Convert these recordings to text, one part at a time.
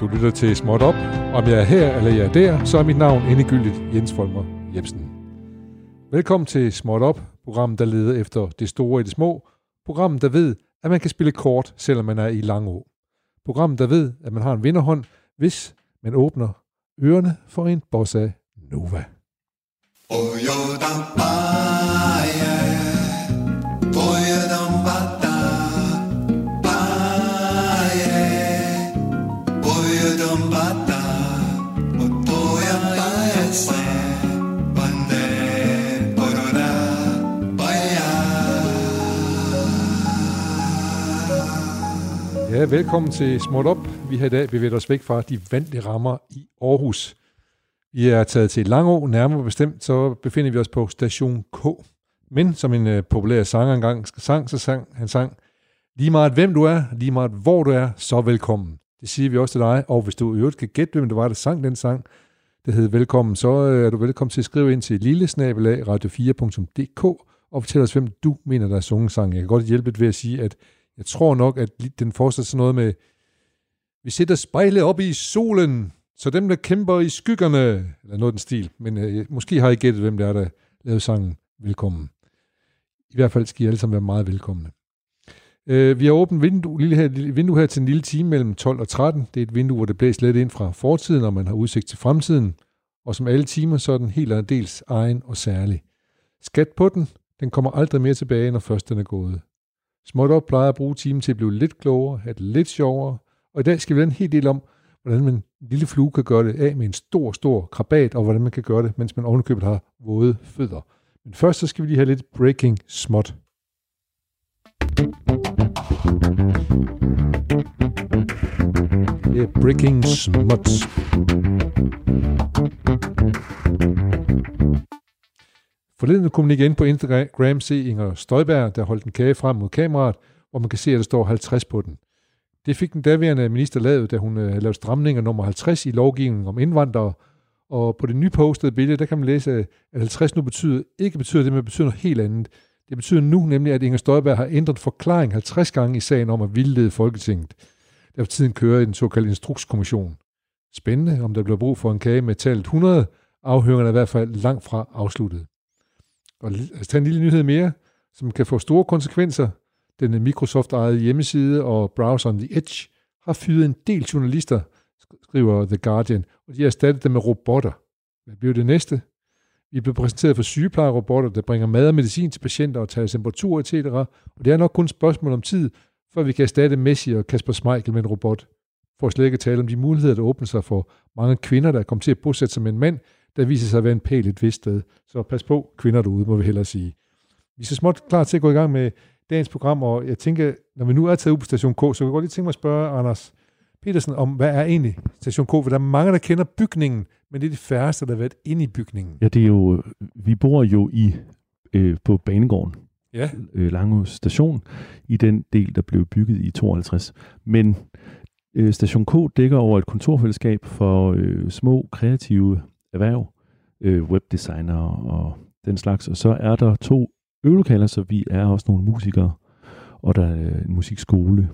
Du lytter til Småt Op. Om jeg er her eller jeg er der, så er mit navn endegyldigt Jens Folmer Jebsen. Velkommen til Småt Op, programmet, der leder efter det store i det små. Programmet, der ved, at man kan spille kort, selvom man er i Langå. Programmet, der ved, at man har en vinderhånd, hvis man åbner ørerne for en bossa nova. Ja, velkommen til Småt Op. Vi har i dag bevæget os væk fra de vante rammer i Aarhus. Vi er taget til Langå, nærmere bestemt, så befinder vi os på station K. Men som en øh, populær sanger engang sang, så sang han sang, lige meget hvem du er, lige meget hvor du er, så velkommen. Det siger vi også til dig, og hvis du i øvrigt kan gætte, hvem det var, der sang den sang, der hed Velkommen, så øh, er du velkommen til at skrive ind til lillesnabelag radio4.dk og fortælle os, hvem du mener, der er sunget sang. Jeg kan godt hjælpe dig ved at sige, at jeg tror nok, at den fortsætter sådan noget med, vi sætter spejle op i solen, så dem, der kæmper i skyggerne, eller noget den stil, men øh, måske har I gættet, hvem det er, der lavede sangen Velkommen. I hvert fald skal I alle sammen være meget velkomne. Øh, vi har åbent vindue, lille her, lille vindue her til en lille time mellem 12 og 13. Det er et vindue, hvor det blæser lidt ind fra fortiden, og man har udsigt til fremtiden. Og som alle timer, så er den helt dels egen og særlig. Skat på den, den kommer aldrig mere tilbage, når først den er gået. Småt op plejer at bruge timen til at blive lidt klogere, have det lidt sjovere, og i dag skal vi have en hel del om, hvordan man en lille flue kan gøre det af med en stor, stor krabat, og hvordan man kan gøre det, mens man ovenikøbet har våde fødder. Men først så skal vi lige have lidt breaking småt. Det er breaking småt. Forleden kunne man igen ind på Instagram se Inger Støjberg, der holdt en kage frem mod kameraet, hvor man kan se, at der står 50 på den. Det fik den daværende minister lavet, da hun øh, havde lavet stramninger nummer 50 i lovgivningen om indvandrere, og på det nypostede billede, der kan man læse, at 50 nu betyder, ikke betyder det, men betyder noget helt andet. Det betyder nu nemlig, at Inger Støjberg har ændret forklaring 50 gange i sagen om at vildlede Folketinget, der for tiden kører i den såkaldte instrukskommission. Spændende, om der bliver brug for en kage med tallet 100, afhøringerne er i hvert fald langt fra afsluttet. Og altså, tage en lille nyhed mere, som kan få store konsekvenser. Den Microsoft-ejede hjemmeside og browseren The Edge har fyret en del journalister, skriver The Guardian, og de har erstattet dem med robotter. Hvad bliver det næste? Vi bliver præsenteret for sygeplejerobotter, der bringer mad og medicin til patienter og tager temperatur, etc. Og det er nok kun et spørgsmål om tid, før vi kan erstatte Messi og Kasper Schmeichel med en robot. For at slet ikke tale om de muligheder, der åbner sig for mange kvinder, der er kommet til at bosætte sig med en mand, der viser sig at være en pæl et vist sted. Så pas på, kvinder derude, må vi hellere sige. Vi er så småt klar til at gå i gang med dagens program, og jeg tænker, når vi nu er taget ud på Station K, så kan jeg godt lige tænke mig at spørge Anders Petersen om, hvad er egentlig Station K? For der er mange, der kender bygningen, men det er de færreste, der har været inde i bygningen. Ja, det er jo, vi bor jo i øh, på Banegården, Ja, øh, Langehus station, i den del, der blev bygget i 52. Men øh, Station K dækker over et kontorfællesskab for øh, små kreative erhverv, øh, webdesigner og den slags. Og så er der to øvelokaler, så vi er også nogle musikere, og der er en musikskole,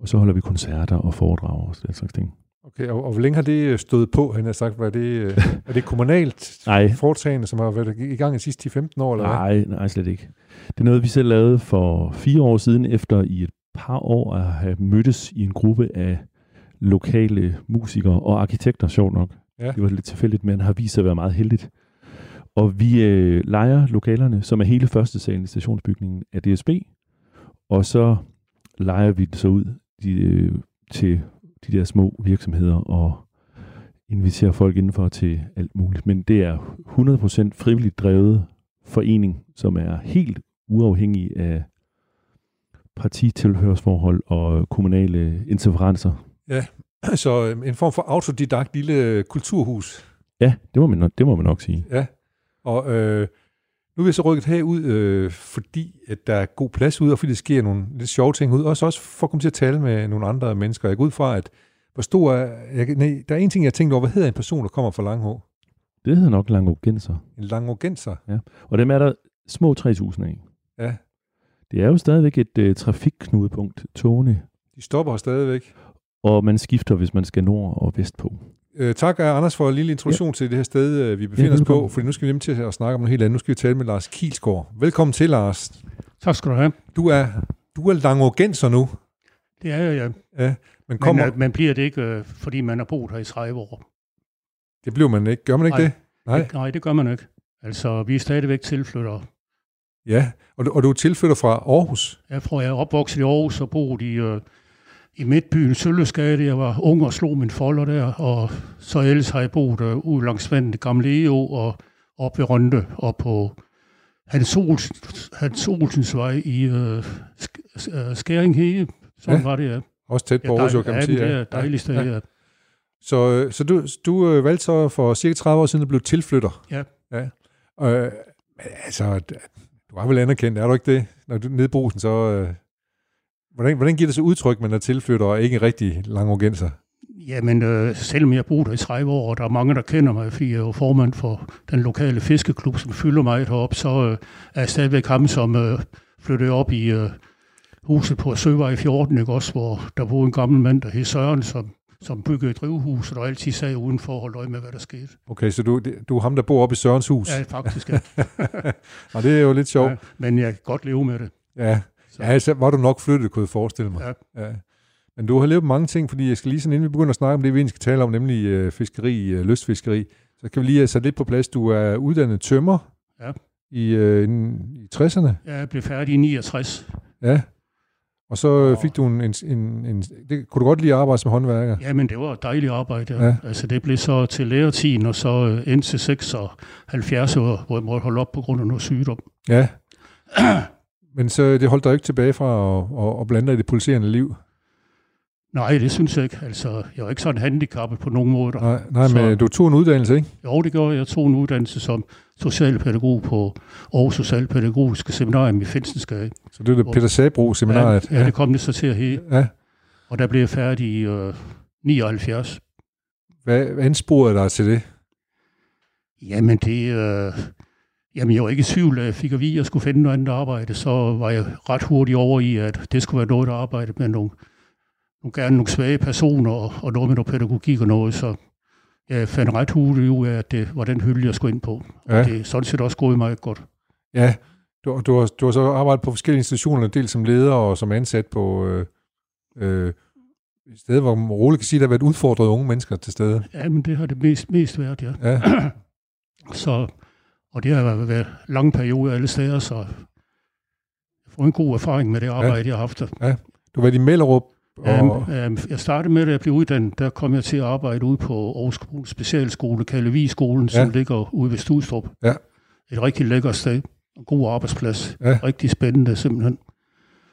og så holder vi koncerter og foredrag og den slags ting. okay. Og, og hvor længe har det stået på, han har sagt? Var det, øh, er det kommunalt Nej. foretagende, som har været i gang de sidste 10-15 år? Eller hvad? Nej, nej, slet ikke. Det er noget, vi selv lavede for fire år siden, efter i et par år at have mødtes i en gruppe af lokale musikere og arkitekter, sjovt nok. Ja. Det var lidt tilfældigt, men har vist sig at være meget heldigt. Og vi øh, leger lokalerne, som er hele første salen i stationsbygningen af DSB, og så leger vi det så ud de, øh, til de der små virksomheder og inviterer folk indenfor til alt muligt. Men det er 100% frivilligt drevet forening, som er helt uafhængig af partitilhørsforhold og kommunale interferencer. Så øh, en form for autodidakt lille kulturhus. Ja, det må man, nok- det må man nok sige. Ja, og øh, nu er vi så rykket herud, øh, fordi at der er god plads ud, og fordi der sker nogle lidt sjove ting ud, og så også for at komme til at tale med nogle andre mennesker. Jeg går ud fra, at hvor stor er... Jeg, nej, der er en ting, jeg tænkte over. Hvad hedder en person, der kommer fra Langhå? Det hedder nok Langogenser. En langågenser. Og dem er der små 3.000 af. Ja, Det er jo stadigvæk et øh, trafikknudepunkt, togene. de stopper stadigvæk. Og man skifter, hvis man skal nord og vest på. Øh, tak, Anders, for en lille introduktion ja. til det her sted, øh, vi befinder ja, os på, fordi nu skal vi nemlig til at snakke om noget helt andet. Nu skal vi tale med Lars Kielsgaard. Velkommen til, Lars. Tak skal du have. Du er, du er langogenser nu. Det er jeg, ja. ja men, kommer... men uh, man bliver det ikke, fordi man har boet her i 30 år. Det bliver man ikke. Gør man ikke nej, det? Nej. Det, nej, det gør man ikke. Altså, vi er stadigvæk tilflyttere. Ja, og du, og du er tilflytter fra Aarhus? Jeg tror, jeg er opvokset i Aarhus og boet i, uh, i Midtbyen, Søllesgade. Jeg var ung og slog min folder der, og så ellers har jeg boet uh, ude langs vandet, Gamle EO og op ved Rønte og på Hans, Olsens, Hans Olsens vej i uh, Skæringhede. Sådan ja. var det, ja. Også tæt på Aarhus, kan man sige. Ja, det er dejligt sted, ja. ja. Så, så du, du øh, valgte så for cirka 30 år siden at blive tilflytter. Ja. ja. Øh, altså, du har vel anerkendt, er du ikke det? Når du nede brusen, så... Øh, hvordan, hvordan giver det sig udtryk, man er tilflytter og ikke rigtig langogenser? Jamen, øh, selvom jeg har boet her i 30 år, og der er mange, der kender mig, fordi jeg er jo formand for den lokale fiskeklub, som fylder mig heroppe, så øh, er jeg stadigvæk ham, som øh, flyttede op i øh, huset på Søvej 14, ikke også, hvor der boede en gammel mand, der hed Søren, som som byggede et drivhus, og altid sad udenfor og holdt øje med, hvad der skete. Okay, så du, du er ham, der bor oppe i Sørens hus? Ja, faktisk, ja. og det er jo lidt sjovt. Ja, men jeg kan godt leve med det. Ja, så. ja så var du nok flyttet, kunne jeg forestille mig. Ja. ja. Men du har levet mange ting, fordi jeg skal lige sådan, inden vi begynder at snakke om det, vi egentlig skal tale om, nemlig øh, fiskeri, øh, lystfiskeri, så kan vi lige sætte lidt på plads. Du er uddannet tømmer ja. i, øh, i 60'erne. Ja, jeg blev færdig i 69. Ja, og så og... fik du en, en, en, en... Det, kunne du godt lide at arbejde som håndværker? Ja, men det var et dejligt arbejde. Ja. Altså, det blev så til læretiden, og så øh, ind til 76 år, hvor jeg måtte holde op på grund af noget sygdom. Ja. men så det holdt dig ikke tilbage fra at, at, at blande dig i det pulserende liv? Nej, det synes jeg ikke. Altså, jeg er ikke sådan handicappet på nogen måde. Nej, nej så, men du tog en uddannelse, ikke? Jo, det gjorde jeg. Jeg tog en uddannelse som socialpædagog på Aarhus Socialpædagogiske Seminarium i Finstensgade. Så det er det Peter Sabro seminariet? Ja, ja, det kom det så til at hedde. Ja. Og der blev jeg færdig i øh, 79. Hvad, hvad ansporede dig til det? Jamen, det... Øh, Jamen, jeg var ikke i tvivl, jeg fik at vide, at jeg skulle finde noget andet arbejde. Så var jeg ret hurtigt over i, at det skulle være noget, der arbejdede med nogle nogle, gerne nogle svage personer og, og noget med noget pædagogik og noget, så jeg fandt ret hurtigt ud af, at det var den hylde, jeg skulle ind på. Ja. Og det er sådan set også gået meget godt. Ja, du, du, har, du har så arbejdet på forskellige institutioner, dels som leder og som ansat på øh, øh, steder, hvor man roligt kan sige, at der har været udfordret unge mennesker til stede. Ja, men det har det mest, mest været, ja. ja. så, og det har været lange perioder alle steder, så jeg får en god erfaring med det arbejde, ja. jeg har haft. Ja. Du været i Mellerup, og... Um, jeg startede med, at jeg blev uddannet, der kom jeg til at arbejde ude på Aarhus Specialskole, Kalevi-skolen, ja. som ligger ude ved Studstrup. Ja. Et rigtig lækkert sted. En god arbejdsplads. Ja. Rigtig spændende simpelthen.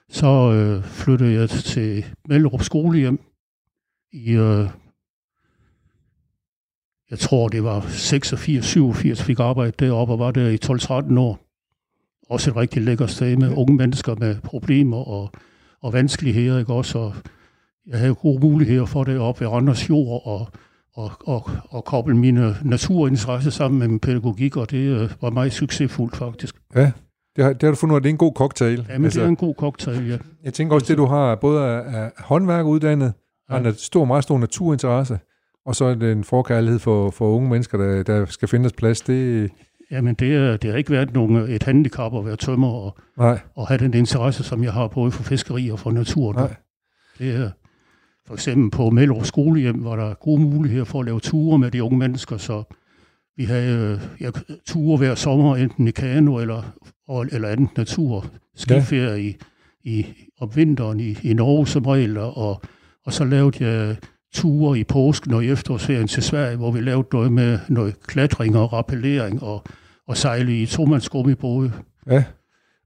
Så øh, flyttede jeg til Mellerup Skolehjem i, øh, jeg tror det var 86, 87, fik arbejde deroppe og var der i 12-13 år. Også et rigtig lækkert sted med unge mennesker med problemer og, og vanskeligheder, ikke også? Og jeg havde gode muligheder for det op ved Randers Jord og, og, og, og koble mine naturinteresse sammen med min pædagogik, og det øh, var meget succesfuldt faktisk. Ja, det har, det har du fundet ud af, det er en god cocktail. Ja, men altså, det er en god cocktail, ja. Jeg tænker også, det du har både af, af håndværk uddannet, ja. har en stor, meget stor naturinteresse, og så er det en forkærlighed for, for unge mennesker, der, der skal findes plads. Det, Jamen, det, er, det har ikke været nogen, et handicap at være tømmer og, Nej. og have den interesse, som jeg har både for fiskeri og for naturen. Nej. Det er, for eksempel på Mellerup Skolehjem var der gode muligheder for at lave ture med de unge mennesker, så vi havde ja, ture hver sommer, enten i kano eller, eller anden natur. Skiferie ja. i, i, om vinteren i, i Norge som regel, og, og så lavede jeg ture i påsken og i efterårsferien til Sverige, hvor vi lavede noget med noget klatring og rappellering og, og sejle i tomandsgummibåde. Ja.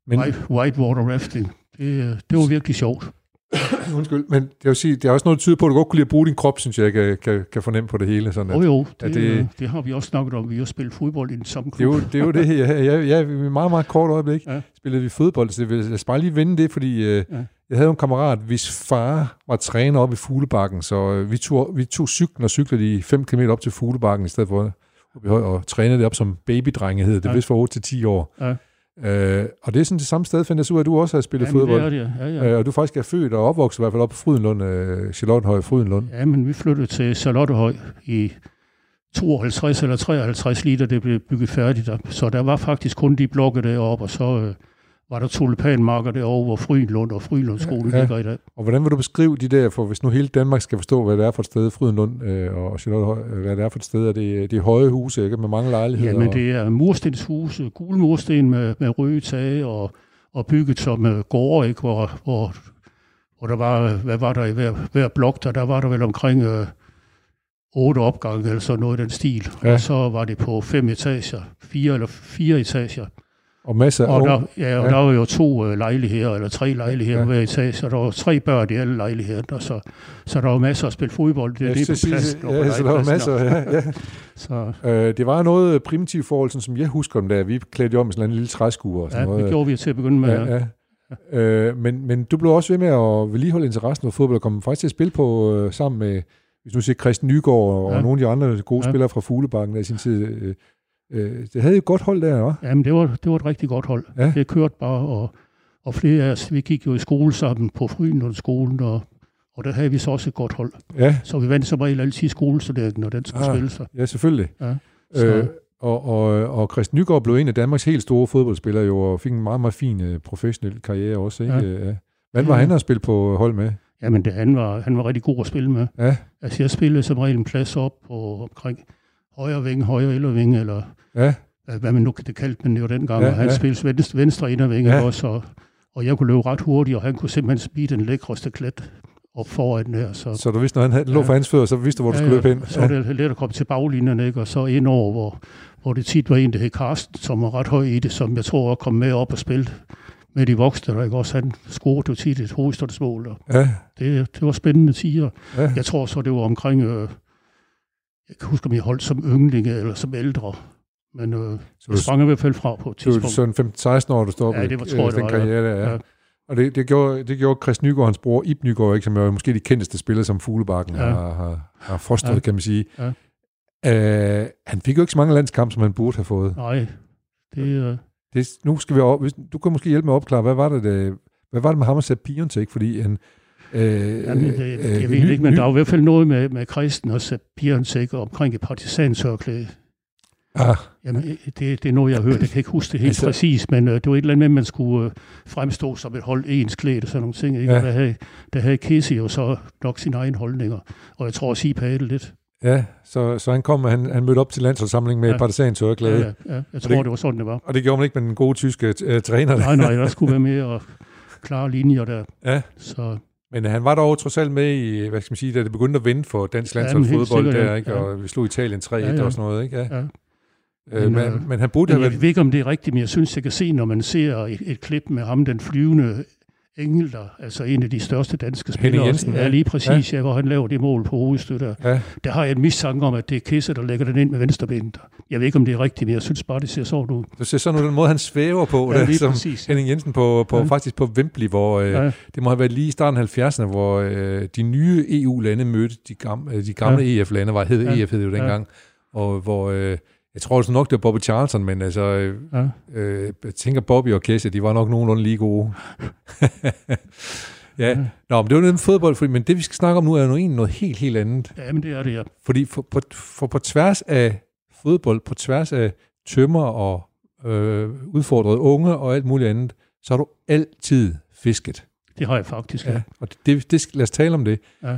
Men... White, whitewater rafting. Det, det var virkelig sjovt. Undskyld, men jeg vil sige, der er også noget, der tyder på, at du godt kunne lide at bruge din krop, synes jeg, kan, kan, kan fornemme på det hele. Sådan at, oh, jo, det, det, det, har vi også snakket om. Vi har spillet fodbold i den samme klub. Det er jo det, er jo det jeg, jeg, jeg, meget, meget kort øjeblik ja. spillede vi fodbold, så jeg skal bare lige vende det, fordi øh, ja. Jeg havde en kammerat, hvis far var træner op i Fuglebakken, så øh, vi, tog, vi tog cyklen og cyklede de 5 km op til Fuglebakken i stedet for og trænede det op som babydrenge, hedder det, ja. vist for 8 til 10 år. Ja. Øh, og det er sådan det samme sted, så ud af, at du også har spillet Jamen, fodbold. det er det, ja, ja. Øh, og du faktisk er født og opvokset i hvert fald op på Frydenlund, øh, Charlottenhøj Frydenlund. Ja, men vi flyttede til Charlottehøj i 52 eller 53 lige da det blev bygget færdigt. Der. Så der var faktisk kun de blokke deroppe, og så øh, var der tulipanmarker derovre, hvor Frydenlund og Frydenlundskolen Ja, ja, ja. ligger i dag. Og hvordan vil du beskrive de der, for hvis nu hele Danmark skal forstå, hvad det er for et sted, Frydenlund øh, og Charlottenhøj, øh, hvad det er for et sted, er det, er høje huse, ikke? Med mange lejligheder. Jamen, og- det er murstenshuse, gule mursten med, med røde tage og, og bygget som uh, gårde, ikke? Hvor, hvor, hvor der var, hvad var der i hver, hver blok, der, der var der vel omkring øh, otte opgange eller sådan noget i den stil. Ja. Ja. Og så var det på fem etager, fire eller fire etager. Og masser af Og der, ja, og Ja. der var jo to øh, lejligheder, eller tre lejligheder Ja. ja. hver etage, og der var tre børn i alle lejligheder, så, så der var masser at spille fodbold. Det er Ja, lige så på pladsen. og på ja, så der var masser, og- ja, ja. Så Øh, det var noget primitivt forhold, sådan som jeg husker dem der. Vi klædte om i sådan en lille træskue og sådan ja, noget. det gjorde vi til at begynde med. Ja, ja. Øh, men, men du blev også ved med at vedligeholde interessen for fodbold og kom faktisk til at spille på øh, sammen med, hvis nu siger Christian Nygaard og, ja. Ja. nogle af de andre gode ja. Ja. spillere fra Fuglebakken i sin tid. Øh, øh, det havde jo et godt hold der, hva'? Jamen, det var, det var et rigtig godt hold. Ja. Det kørte bare, og, og flere af os, vi gik jo i skole sammen på Frynlundsskolen, og, og der havde vi så også et godt hold. Ja, Så vi vandt som regel altid skolesoldaten, når den skulle Ah. spille sig. ja selvfølgelig. Ja. Øh, Så, og, og, og Christian Nygaard blev en af Danmarks helt store fodboldspillere jo, og fik en meget, meget fin øh, professionel karriere også. Ikke? Ja. Ja. Ja. Hvordan var Ja. han at spille på hold med? jamen, det, han, var, han var rigtig god at spille med. Ja, Altså, jeg spillede som regel en plads op på omkring højre vinge, højre ellervinge, eller ja, hvad man nu kan det kaldt, men det var dengang, Ja, ja, og han ja. ja. spillede venstre, venstre indervinge Ja. ja. også, og, og jeg kunne løbe ret hurtigt, og han kunne simpelthen speede den lækreste klat op foran der, så så du vidste, når han havde, lå Ja. for hans fødder, så vidste du, hvor du skulle løbe hen. Så var det let at komme til baglinjerne, ikke? og så ind over, hvor, hvor det tit var en, der hed Karsten, som var ret høj i det, som jeg tror kom med op og spillede med de voksne, der ikke også han scorede jo tit et hovedståndsmål, og Ja, det, det var spændende tider. ja. Jeg tror så, det var omkring, øh, jeg kan huske, om jeg holdt som ynglinge eller som ældre, men øh, Så jeg du, sprang i hvert fald fra på et du er tidspunkt. sådan 15-16 år, du står Ja, det var- tror jeg, den det var, karriere der, ja. Ja. Og det, det, gjorde, det gjorde Chris Nygaard, hans bror Ib Nygaard, ikke, som er jo måske de kendteste spillere, som Fuglebakken ja. Har, har, har fostret, ja. Kan man sige. Ja. Uh, han fik jo ikke så mange landskampe, som han burde have fået. Nej, det, øh, Det, nu skal vi op, hvis, du kan måske hjælpe med at opklare, hvad var det, det hvad var det med ham og Sepp Piontek? Fordi han... Øh, Jamen, det, øh, jeg ved ny- ikke, men ny- der var i hvert fald noget med, med Kristen og Sepp Bjørnsæk omkring et partisansørklæde. Ah, Jamen, det, det er noget, jeg har hørt. Jeg kan ikke huske det helt Altså- præcis, men øh, det var et eller andet med, at man skulle øh, fremstå som et hold ens klædt og sådan nogle ting. Ikke? Ja. Ja. Der, havde, der havde Casey jo så nok sine egne holdninger, og jeg tror også, I padede lidt. ja, så, så han kom, og han, han mødte op til landsholdssamling med ja. Ja. partisan tørklæde. Ja, ja, ja. Jeg tror, det- det, det var sådan, det var. Og det gjorde man ikke med den gode tyske uh, træner. Nej, nej, der skulle være mere og klare linjer der. Ja. Så Men han var dog trods alt med i, hvad skal man sige, da det begyndte at vinde for dansk Ja, landsholdsfodbold sikkert, der, ja. ikke? Ja. og vi slog Italien 3-1 Ja, ja. og sådan noget. Ikke? Ja. ja. Øh, Men, øh, men han burde Men jeg været... ved ikke, om det er rigtigt, men jeg synes, jeg kan se, når man ser et, et klip med ham, den flyvende engel, der, altså en af de største danske Henning spillere. Jensen, ja. ja, lige præcis, ja. ja, hvor han laver det mål på hovedstøtter. Ja, Der har jeg en mistanke om, at det er Kisse, der lægger den ind med venstrebenet. Jeg ved ikke, om det er rigtigt, men jeg synes bare, det ser sådan ud. du ser sådan ud, den måde, han svæver på, Ja, der, som præcis. Henning Jensen på, på Ja. faktisk på Wembley, hvor øh, Ja, det må have været lige i starten af 70'erne, hvor øh, de nye EU-lande mødte de gamle, øh, de gamle ja. EF-lande, var hed Ja. EF hed det jo Ja. dengang, og hvor... Øh, jeg tror også nok, det var Bobby Charlton, men altså, øh, ja. øh, jeg tænker Bobby og Kesse, de var nok nogenlunde lige gode. ja, Nå, men det var noget med fodbold, fordi, men det vi skal snakke om nu er jo egentlig noget helt, helt andet. ja, men det er det, ja. Fordi for, på, for på tværs af fodbold, på tværs af tømmer og øh, udfordrede unge og alt muligt andet, så har du altid fisket. Det har jeg faktisk, ja. Ja. Og det, det, skal- lad os tale om det. ja.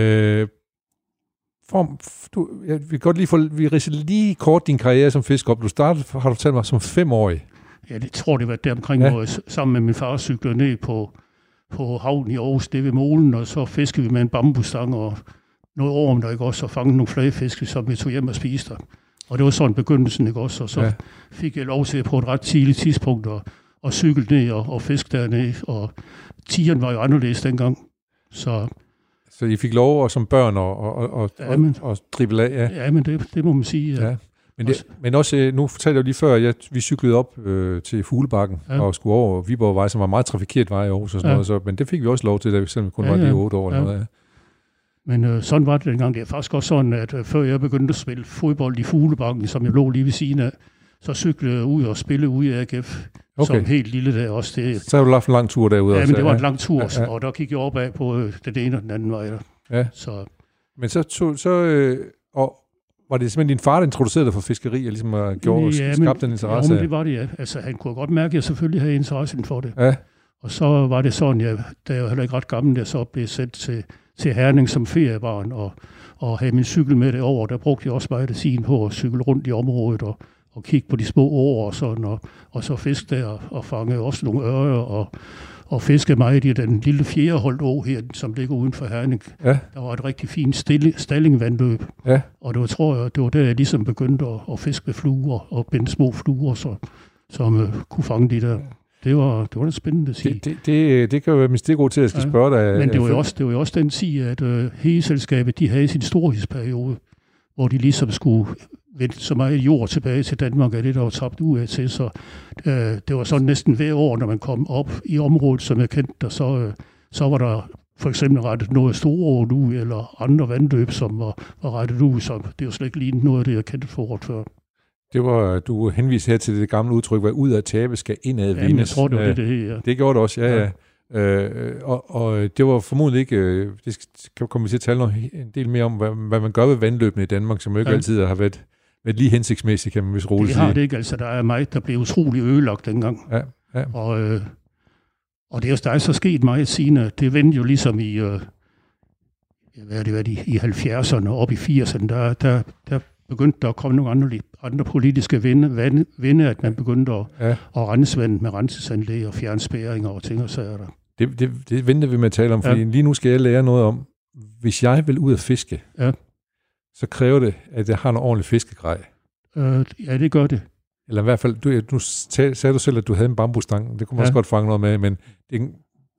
Øh, form, du, jeg vil godt lige få, vi lige kort din karriere som fisker op. Du startede, har du talt mig, som femårig. Ja, det tror det var der omkring, Ja. hvor jeg sammen med min far cyklede ned på, på havnen i Aarhus, det ved Molen, og så fiskede vi med en bambusstang og noget orm, der ikke også, og fangede nogle flagefisk, som vi tog hjem og spiste. Og det var sådan begyndelsen, ikke også? Og så Ja. fik jeg lov til på et ret tidligt tidspunkt at, at cykle ned og, og fiske dernede, og tigeren var jo anderledes dengang. Så Så I fik lov og som børn og, og, og, og, Ja, men- og, og drible af. Ja. ja, men det, det må man sige. Ja. Ja. Men, det, men også, øh, nu fortalte jeg jo lige før, at jeg, vi cyklede op øh, til Fuglebakken ja. Og skulle over Viborgvej, som var meget trafikeret vej i Aarhus og sådan ja. Noget. Så, men det fik vi også lov til, da vi selvom vi kun Ja, var lige. 8 år. Eller Ja. noget, ja. Men øh, sådan var det dengang. Det er faktisk også sådan, at øh, før jeg begyndte at spille fodbold i Fuglebakken, som jeg lå lige ved siden af, så cyklede jeg ud og spillede ude i AGF, okay. som helt lille der også. Det, så har du haft en lang tur derude ja, også. men det var en lang tur, ja, ja. og der gik jeg opad på øh, den ene og den anden vej. Der. Ja. Så. Men så, tog, så øh, og var det simpelthen din far, der introducerede dig for fiskeri, og ligesom uh, gjorde, ja, skabte den interesse? Ja, det var det, ja. Altså, han kunne godt mærke, at jeg selvfølgelig havde interesse for det. Ja. Og så var det sådan, jeg, da jeg var heller ikke ret gammel, jeg så blev sendt til, til Herning som feriebarn, og, og havde min cykel med det over. Der brugte jeg også meget af sin på at cykle rundt i området, og, og kigge på de små åer og sådan, og, og så fiske der, og fange også nogle øre, og, og fiske meget i den lille fjerdeholdt å her, som ligger uden for Herning. Ja. Der var et rigtig fint stille, stallingvandløb. Ja. Og det var, tror jeg, det var der, jeg ligesom begyndte at, at fiske med fluer og binde små fluer, så, som uh, kunne fange de der. Det var, det var da spændende at sige. Det, det, det, det kan jo være min stikord til, at jeg skal ja. spørge dig. Men det var, jo også, det var jo også den tid, at uh, Hegeselskabet, de havde sin storhedsperiode, hvor de ligesom skulle vente så meget jord tilbage til Danmark, at det der var tabt ud af til. Så øh, det var sådan næsten hver år, når man kom op i området, som jeg kendte der, så, øh, så var der for eksempel rettet noget store ud, eller andre vandløb, som var, var rettet ud, så det var slet ikke lige noget af det, jeg kendte forret før. Det var, du henviste her til det gamle udtryk, hvad ud af tabe skal indad vindes. Jamen, jeg tror, det var det, det her. Ja. Det gjorde det også, ja, ja. ja. Øh, og, og det var formodentlig ikke, øh, det skal komme vi til at tale noget, en del mere om, hvad, hvad man gør ved vandløbene i Danmark, som jo ikke ja. altid har været været lige hensigtsmæssigt, kan man vist roligt sige. Det har det ikke, altså der er meget, der blev utrolig ødelagt dengang. Ja, ja. Og, øh, og det er, der er så sket meget siden, det vendte jo ligesom i, øh, hvad er det været, i, i 70'erne og op i 80'erne, der, der, der begyndte der at komme nogle andre, andre politiske vinde, vinde, vinde, at man begyndte at, ja. at rense vandet med rensesanlæg og fjerne spæringer og ting og sager der. Det, det, det venter vi med at tale om, fordi ja. lige nu skal jeg lære noget om, hvis jeg vil ud at fiske, ja så kræver det, at jeg har en ordentlig fiskegrej. Øh, ja, det gør det. Eller i hvert fald, du, du sagde du selv, at du havde en bambusstang. Det kunne man ja. også godt fange noget med, men det,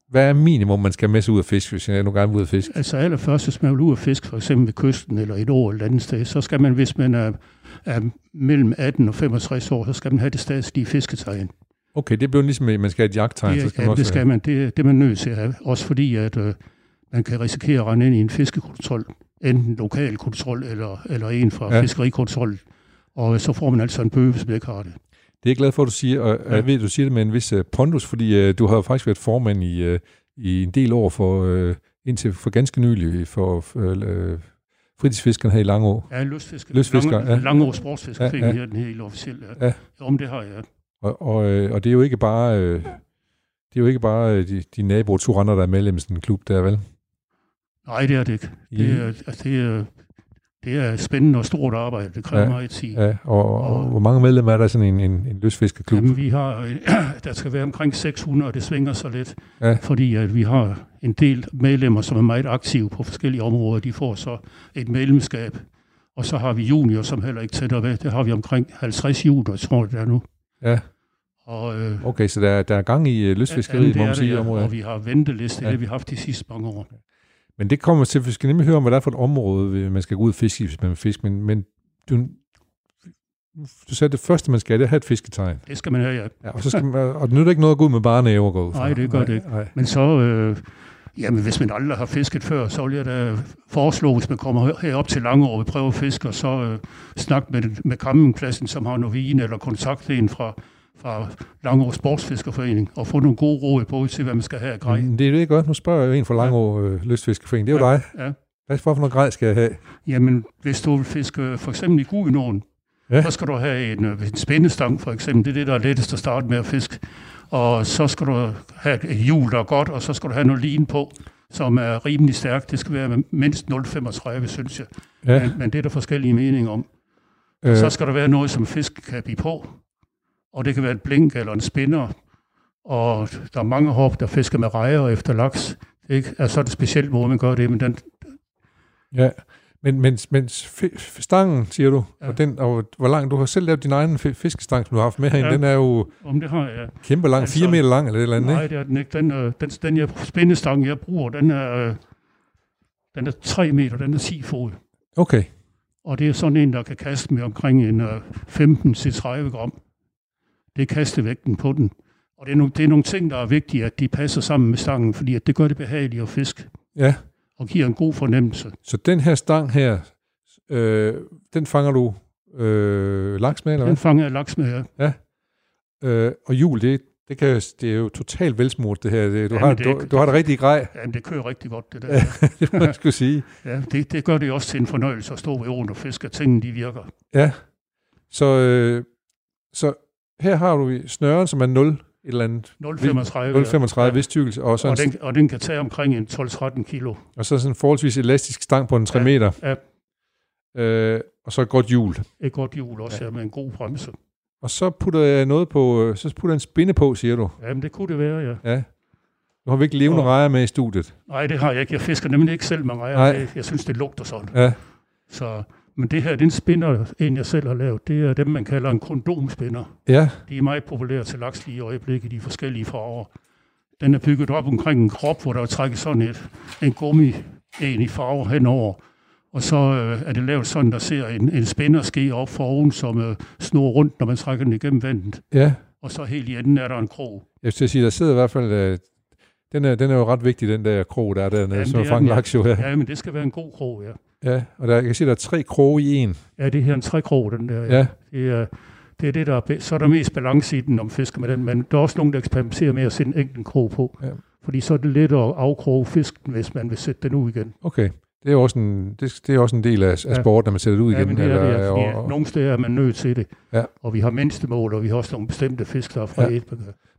hvad er minimum, man skal med sig ud af fisk, hvis jeg er nogle gange ud af fisk? Altså allerførst, hvis man vil ud af fisk, for eksempel ved kysten eller et år eller andet sted, så skal man, hvis man er, er mellem 18 og 65 år, så skal man have det statslige fisketegn. Okay, det bliver ligesom, at man skal have et jagttegn. Det, så skal ja, man også det skal man. Det, det er man nødt til at have. Også fordi, at øh, man kan risikere at rende ind i en fiskekontrol, enten lokal kontrol eller, eller en fra ja. fiskerikontrol, og så får man altså en bøde, hvis man ikke har det. Det er jeg glad for, at du siger, og ja. jeg ved, at du siger det med en vis uh, pondus, fordi uh, du har faktisk været formand i, uh, i en del år for, uh, indtil for ganske nylig, for uh, fritidsfiskerne her i Langå. Ja, lystfisker. Lystfisker, Lang, ja. Langå Sportsfiskerforening ja, ja. her, den helt officielle. Ja. ja. Om det har jeg. Og, og, og det er jo ikke bare, uh, det er jo ikke bare de, de naboer, andre, der er medlem i sådan en klub der, vel? Nej, det er det ikke. Det er, altså, det er, det er spændende og stort arbejde. Det kræver ja, meget tid. Ja, og, og, og, hvor mange medlemmer er der sådan en, en, en lystfiskeklub? Jamen, vi har, der skal være omkring 600, og det svinger så lidt, ja. fordi at vi har en del medlemmer, som er meget aktive på forskellige områder. De får så et medlemskab, og så har vi junior, som heller ikke tætter ved. Det har vi omkring 50 junior, tror jeg, det er nu. Ja. Og, øh, okay, så der, der er gang i uh, lystfiskeriet, må man sige. Ja, og vi har venteliste, ja. det har vi haft de sidste mange år. Men det kommer til, vi skal nemlig høre om, hvad det er for et område, man skal gå ud og fiske, hvis man vil fiske, men, men du, du sagde, at det første, man skal, det er at have et fisketegn. Det skal man have, ja. ja og, så skal man, og det nytter ikke noget at gå ud med bare næver gå Nej, det gør det ikke. Nej. Men så, øh, jamen, hvis man aldrig har fisket før, så vil jeg da foreslå, hvis man kommer herop til Langeår og prøver at fiske, og så øh, snakke med, med kammenklassen, som har noget vin, eller kontakte en fra, fra Langå Sportsfiskerforening og få nogle gode råd på til, hvad man skal have af grej. Det er det godt. Nu spørger jeg en fra Langå ja. øh, Lystfiskerforening. Det er jo ja, dig. Ja. Hvad for noget grej skal jeg have? Jamen, hvis du vil fiske for eksempel i Gudenåen, ja. så skal du have en, øh, en spændestang for eksempel. Det er det, der er lettest at starte med at fiske. Og så skal du have et hjul, der er godt, og så skal du have noget lin på, som er rimelig stærkt. Det skal være mindst 0,35, synes jeg. Ja. Men, men det er der forskellige meninger om. Øh. Så skal der være noget, som fisk kan blive på og det kan være et blink eller en spinner, og der er mange hop, der fisker med rejer efter laks. Ikke? Altså, så er det specielt, hvor man gør det, men den... Ja, men, men, men stangen, siger du, ja. og, den, og hvor lang, du har selv lavet din egen fiskestang, som du har haft med herinde, ja. den er jo Om det har jeg. kæmpe lang, altså, fire meter lang eller et eller andet, Nej, det er den ikke. Den, øh, den, den jeg, spændestang, jeg bruger, den er, øh, den er 3 meter, den er 10 fod. Okay. Og det er sådan en, der kan kaste med omkring en 15-30 øh, gram det er kastevægten på den. Og det er, nogle, det er nogle ting, der er vigtige, at de passer sammen med stangen, fordi at det gør det behageligt at fiske. Ja. Og giver en god fornemmelse. Så den her stang her, øh, den fanger du øh, laks med, eller Den hvad? fanger jeg laks med, ja. Øh, og jul, det, det, kan, det er jo totalt velsmurt, det her. Det, du, Jamen, har, det- du, du har det rigtig grej, Jamen, det kører rigtig godt, det der. Ja. det må jeg skulle sige. Ja, det, det gør det også til en fornøjelse at stå ved åen og fiske, at tingene de virker. Ja. Så, øh, så her har du snøren, som er 0, et eller andet 0,35. 0,35 ja. vis tykkelse, og så, Og en, den, og den kan tage omkring en 12-13 kilo. og så sådan en forholdsvis elastisk stang på en 3 Ja, meter. ja. Øh, og så et godt hjul. Et godt hjul også, ja. med en god bremse. Og så putter jeg noget på, øh, så putter jeg en spinde på, siger du. Jamen, det kunne det være, ja. Ja. Nu har vi ikke levende Og- rejer med i studiet. Nej, det har jeg ikke. Jeg fisker nemlig ikke selv med rejer. Nej. Det- Jeg synes, det lugter sådan. Ja. Så, men det her, den spinder, en jeg selv har lavet, det er dem, man kalder en kondomspinder. Ja, De er meget populære til laks lige i øjeblikket i de forskellige farver. Den er bygget op omkring en krop, hvor der er trækket sådan et, en gummi en i farver henover. Og så øh, er det lavet sådan, der ser en, en spænder ske op for oven, som øh, snor rundt, når man trækker den igennem vandet. ja. Og så helt i enden er der en krog. Jeg skal sige, der sidder i hvert fald... Øh, den er, den er jo ret vigtig, den der krog, der er dernede, Jamen, som er fanger den, ja. laks jo. Ja. Ja, men det skal være en god krog, ja. Ja. Og der, jeg kan sige, der er tre kroge i en. Ja, det her er en trækrog, den der. Ja. Det er, det er det, der er, så er der mest balance i den, om fisker med den, men der er også nogen, der eksperimenterer med at sætte en enkelt krog på. Ja. Fordi så er det lettere at afkroge fisken, hvis man vil sætte den ud igen. Okay. Det er også en, det, det er også en del af, af Ja. sporten, når man sætter det ud Ja, igen. men det er det, ja, og, og, nogle steder er man nødt til det. Ja. Og vi har mindstemål, og vi har også nogle bestemte fisk, der er fra Ja. ja.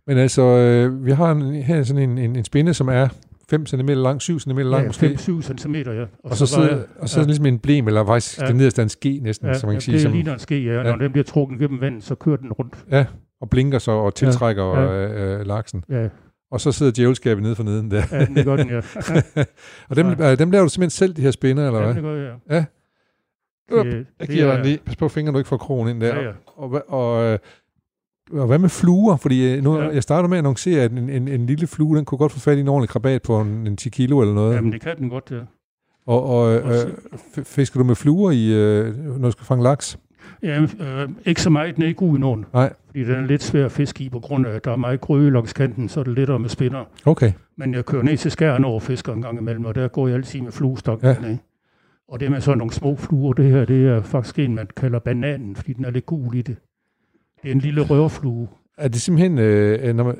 men altså, øh, vi har en, her sådan en, en, en spinde, som er 5 cm lang, 7 cm lang Ja, måske. 5-7 cm, ja. Og, Og så, var sidder, jeg- og så er det ja, ligesom en blem, eller faktisk ja. Ja. den nederste er en ske næsten, ja, som man kan ja, sige. det Som, ligner en ske, ja. Når Ja. den bliver trukket gennem vandet, så kører den rundt. ja, og blinker så og tiltrækker Ja. ja. øh, øh, laksen. Ja, Og så sidder djævelskabet nede for neden der. ja det gør den, ja. og dem, øh, dem laver du simpelthen selv, de her spinder, eller ja hvad? det gør jeg, ja. Ja. Det, Jeg det giver dig er- den lige. Pas på fingeren, du ikke får krogen ind der. Ja, ja. Og, hvad- og, øh, og hvad med fluer? Fordi øh, nu, Ja. jeg starter med at annoncere, at en, en, en lille flue, den kunne godt få fat i en ordentlig krabat på en, en 10 kilo eller noget. Jamen, det kan den godt, ja. Og, og øh, fisker du med fluer, i, øh, når du skal fange laks? Ja, øh, ikke så meget, den er ikke nogen. Nej. Fordi den er lidt svær at fiske i, på grund af, at der er meget grøde langs kanten, så er det lettere med spinner. Okay. Men jeg kører ned til skæren over og fisker en gang imellem, og der går jeg altid med fluestok. Ja. Ja. Og det med sådan nogle små fluer, det her, det er faktisk en, man kalder bananen, fordi den er lidt gul i det. En lille rørflue. Er det simpelthen, øh, når man,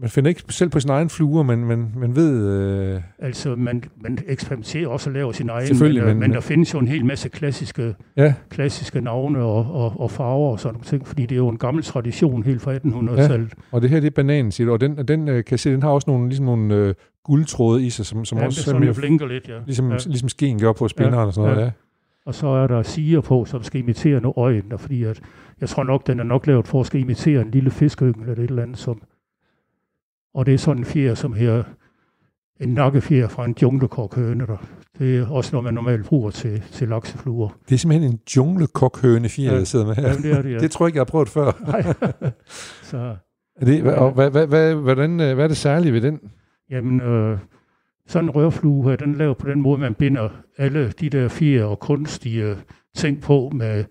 man finder ikke selv på sin egen fluer, men man, man ved... Øh, Altså, man, man eksperimenterer også og laver sin egen, Selvfølgelig, men, øh, men- men, men der findes jo en hel masse klassiske, ja, klassiske navne og, og, og farver og sådan nogle ting, fordi det er jo en gammel tradition helt fra 1800-tallet. og det her det er bananen, siger du. Og den, den øh, kan jeg se, den har også nogle, ligesom nogle øh, guldtråde i sig, som, som Ja, det er også sådan, mere, blinker lidt, ja. ligesom, ja. ja. ligesom skeen gør på spinderen og sådan noget. ja. Ja. Og så er der siger på, som skal imitere nogle øjne, fordi at, jeg tror nok, den er nok lavet for at skal imitere en lille fiskeyngel eller et eller andet. Som, og det er sådan en fjer, som her, en nakkefjer fra en junglekorkhøne. Der. Det er også noget, man normalt bruger til, til laksefluer. Det er simpelthen en junglekokhøne 4, Ja. jeg sidder med her. Jamen, det er det, ja. Det tror jeg ikke, jeg har prøvet før. Nej. så, Er det, og hvad, hvad, hvad, hvordan, øh, hvad er det særlige ved den? jamen, øh, sådan en rørflue her, den er lavet på den måde, man binder alle de der fire og kunstige ting på med,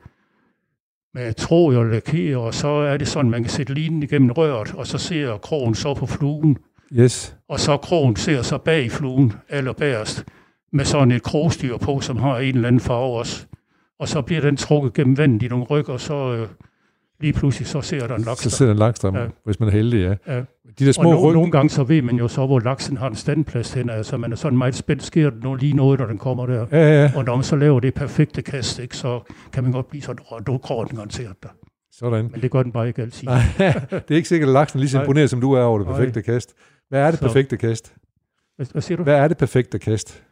med tråd og lakere, og så er det sådan, man kan sætte linen igennem røret, og så ser krogen så på fluen, Yes. og så krogen ser så bag fluen, eller bagerst, med sådan et krogstyr på, som har en eller anden farve også. Og så bliver den trukket gennem vandet i nogle ryg, og så øh, lige pludselig så ser der en laks Så der. sidder en laks der, Ja. hvis man er heldig, ja. Ja. De der Og små no, ryg... nogle gange så ved man jo så, hvor laksen har en standplads hen. Altså man er sådan meget spændt, sker der nu lige noget, når den kommer der. Ja, ja, ja. Og når man så laver det perfekte kast, ikke, så kan man godt blive sådan, åh, du går den garanteret der. Sådan. Men det gør den bare ikke altid. Nej, det er ikke sikkert, at laksen lige så Nej. imponeret, som du er over det Nej. perfekte kast. Hvad er det Så- perfekte kast? Hvad, hvad siger du? Hvad er det perfekte kast?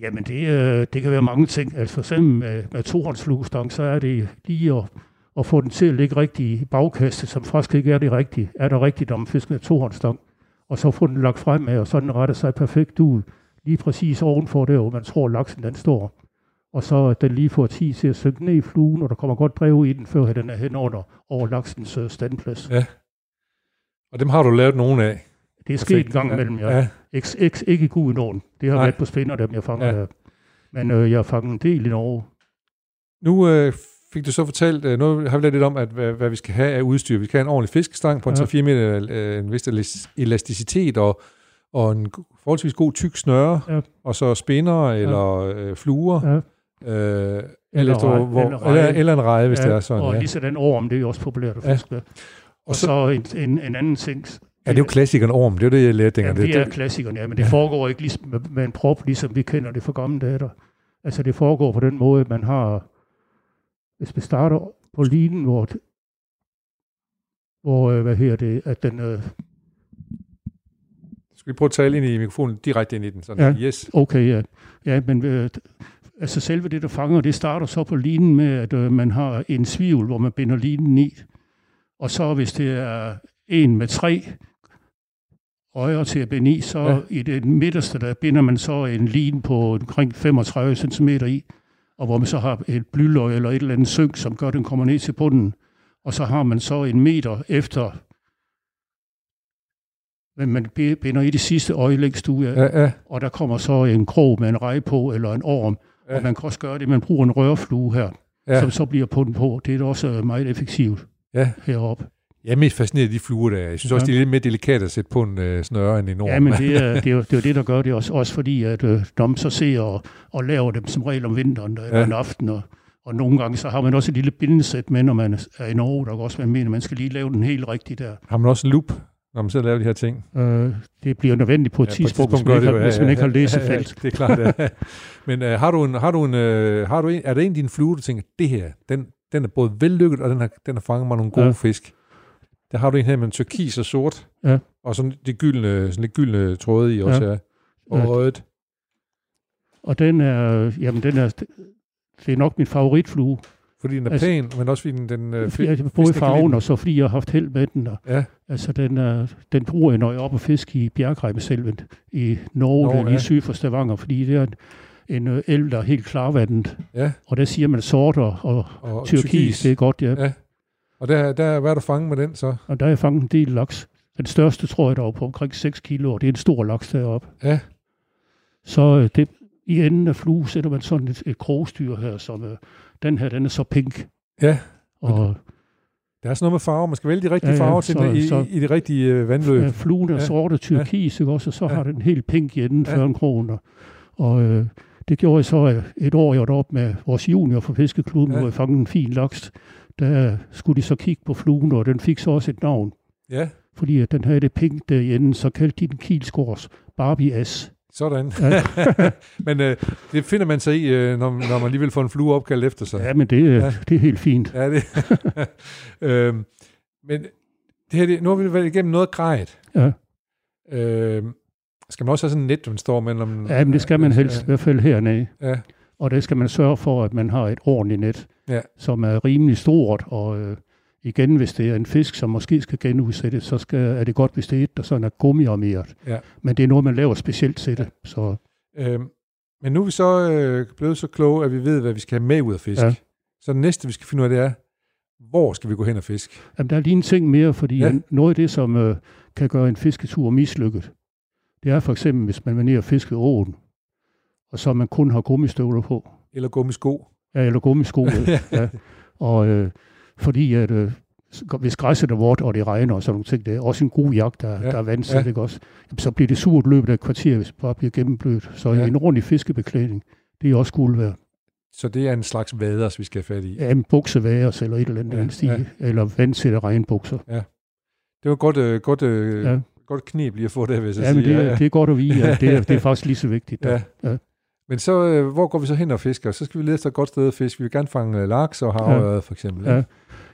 Jamen, det, øh, det kan være mange ting. Altså for eksempel med, med tohåndsfluestang, så er det lige at, at få den til at ligge rigtigt i bagkastet, som faktisk ikke er det rigtige. Er der rigtigt, om fisk med tohåndsstang? Og så få den lagt frem med, og så den retter sig perfekt ud, lige præcis ovenfor der, hvor man tror, laksen den står. Og så at den lige får tid til at synke ned i fluen, og der kommer godt drev i den, før den er hen under over laksens øh, standplads. Ja. Og dem har du lavet nogen af. Det er sket en gang imellem, ja. ja. Ikke, ikke, ikke i Gudenåen. Det har Nej. været på spinder, dem jeg fanger Ja. Men øh, jeg har fanget en del i Norge. Nu øh, fik du så fortalt, øh, nu har vi lidt om, at hvad, hvad vi skal have af udstyr. Vi skal have en ordentlig fiskestang på en Ja. 3-4 meter, øh, en vis elas- elasticitet og, og en forholdsvis god tyk snøre, Ja. og så spindere eller øh, fluer. Ja. Øh, Eller, efter, rej- hvor, eller reje. eller, en reje, hvis det er sådan. og Ja. lige sådan orm, det er jo også populært at Ja. fiske med. Og så- så en, en, en anden ting. Ja, det er jo klassikeren orm. Det er jo det, jeg lærte Ja, dengang. det er klassikeren, ja, men det Ja. foregår ikke ligesom med, med en prop, ligesom vi kender det fra gamle dage. Altså det foregår på den måde, man har, hvis vi starter på linen, hvor, hvor øh, hvad her det, at den, øh, Skal vi prøve at tale ind i mikrofonen direkte ind i den? Sådan. Ja. Yes. okay, ja, ja men øh, altså selve det, der fanger, det starter så på linen med, at øh, man har en svivl, hvor man binder linen i, og så hvis det er en med tre øjer til at binde i, så Ja. ja. i det midterste, der binder man så en lin på omkring 35 cm i, og hvor man så har et blyløg eller et eller andet synk, som gør, at den kommer ned til bunden. Og så har man så en meter efter, men man bi- binder i det sidste øje længst ud af, Ja, ja, og der kommer så en krog med en rej på, eller en orm, Ja. og man kan også gøre det, man bruger en rørflue her, ja. som så bliver på den på. Det er da også meget effektivt ja. heroppe. Jeg er mest fascineret af de fluer, der er. Jeg synes også, Ja. de er lidt mere delikate at sætte på en øh, snøre end en orm. Ja, men det er, det, er jo, det er jo det, der gør det også, også fordi, at øh, man så ser og, og laver dem som regel om vinteren eller Ja. ja. en aften, og, og nogle gange så har man også et lille bindesæt med, når man er i Norge, der kan også være med, at man skal lige lave den helt rigtigt der. Har man også en loop, når man sidder og laver de her ting? Øh, det bliver nødvendigt på et Ja, ja, tidspunkt, hvis man, ikke, har, hvis man ikke har læsefelt. Ja, ja, det er klart, ja. Men øh, har du en, har du en, øh, har du en, er der en af dine fluer, du tænker, det her, den, den er både vellykket, og den har, den har fanget mig nogle gode ja. Ja. fisk. Der har du en her med en turkis og sort, Ja. og sådan de gyldne, sådan lidt gyldne tråde i også, ja. ja. Og Ja. rødt. Og den er, jamen den er, det er nok min favoritflue. Fordi den er Altså- pæn, men også fordi den... den øh, altså, både farven og så fordi jeg har haft held med den. Og, Ja, altså den, er, den bruger jeg, når jeg er oppe og fiske i Bjergreimselven i Norge, Norge, lige ja. syd for Stavanger, fordi det er en, en øh, el, der er helt klarvandet. ja. Og der siger man sort og, og Og tyrkis, det er godt, ja. Ja. Og der, der, hvad er du fanget med den så? Og der har jeg fanget en del laks. Den største, tror jeg, var på omkring 6 kilo, og det er en stor laks deroppe. Ja, Så øh, det, i enden af flue sætter man sådan et, et krogstyr her, som øh, den her, den er så pink. ja. Og Der er sådan noget med farver. Man skal vælge de rigtige Ja, ja, farver til så- i, så- i, i det rigtige øh, vandløb. ja, fluen er Ja. ja. sort og tyrkis, ikke også? Og så Ja. har den helt pink i enden Ja. ja. før en krogen. Og, og øh, det gjorde jeg så et år, jeg var deroppe med vores junior fra Fiskeklubben, Ja. ja. hvor jeg fangede en fin laks. Der skulle de så kigge på fluen, og den fik så også et navn. Ja, Fordi at den havde det pink der i enden, så kaldte de den Kielskors Barbie S. sådan. Ja. Men øh, det finder man sig i, øh, når, når man alligevel får en flue opkaldt efter sig. Ja, men det, Ja. ja. det er helt fint. Ja, det. øhm, men det her, det, nu har vi været igennem noget grejet. Ja. Øhm, skal man også have sådan en net, man står mellem? Ja, men det skal man helst, i hvert fald hernede. Ja, Og der skal man sørge for, at man har et ordentligt net, Ja. som er rimelig stort. Og øh, igen, hvis det er en fisk, som måske skal genudsættes, så skal, er det godt, hvis det er et, der sådan er gummiarmeret. Ja. Men det er noget, man laver specielt til det. Så øhm, men nu er vi så øh, blevet så kloge, at vi ved, hvad vi skal have med ud af fisk. Ja. Så det næste, vi skal finde ud af, det er, hvor skal vi gå hen og fiske? jamen, der er lige en ting mere, fordi Ja. noget af det, som øh, kan gøre en fisketur mislykket, det er for eksempel, hvis man vil ned og fiske åen, og så man kun har gummistøvler på. Eller gummisko? Ja, eller gummisko. Ja. ja. Og øh, fordi at, øh, hvis græsset er vådt, og det regner og sådan nogle ting, det er også en god jagt, der, Ja, ja. der er vandsæt, ja. ja. ikke også? Jamen, så bliver det surt løbet af et kvarter, hvis det bare bliver gennemblødt. Så Ja. ja. en ordentlig fiskebeklædning, det er også guld værd. Så det er en slags vaders, vi skal have fat i. Ja, en bukseværes eller et eller andet Ja, ja. stil, ja. ja. eller vandsætte regnbukser. Det var godt, øh, godt, øh, ja. Ja. godt knep lige at få det, hvis jeg Ja, men det, siger. er, det er godt at vide, at det er, det er faktisk lige så vigtigt. Ja. Ja. Ja. Men så, øh, hvor går vi så hen og fisker? Så skal vi lede efter et godt sted at fiske. Vi vil gerne fange øh, laks og havørred, ja. for eksempel. Ja.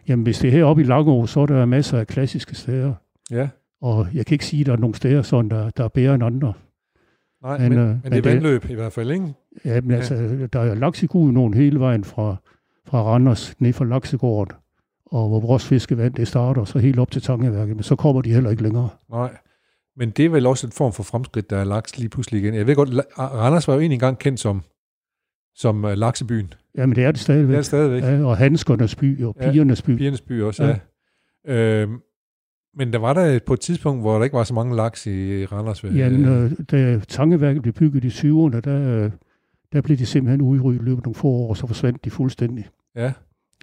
Jamen, hvis det er heroppe i Langå, så er der masser af klassiske steder. ja. Og jeg kan ikke sige, at der er nogle steder, sådan, der, der er bedre end andre. Nej, men, Men, øh, men det er vandløb i hvert fald, ikke? Ja, men altså, der er laksegude hele vejen fra, fra Randers ned fra Laksegården, og hvor vores fiskevand det starter, så helt op til Tangeværket, men så kommer de heller ikke længere. Nej. Men det er vel også en form for fremskridt, der er laks lige pludselig igen. Jeg ved godt, Randers var jo egentlig engang kendt som, som uh, laksebyen. Ja, men det er det Det stadigvæk. er det stadigvæk. Ja, og hanskernes by og Ja, pigernes by. Pigernes by også, ja. ja. Øhm, men der var der på et tidspunkt, hvor der ikke var så mange laks i Randers. vel? Ja, men, øh, da Tangeværket blev bygget i 20'erne, der, øh, der blev de simpelthen udryddet i løbet af nogle få år, og så forsvandt de fuldstændig. ja.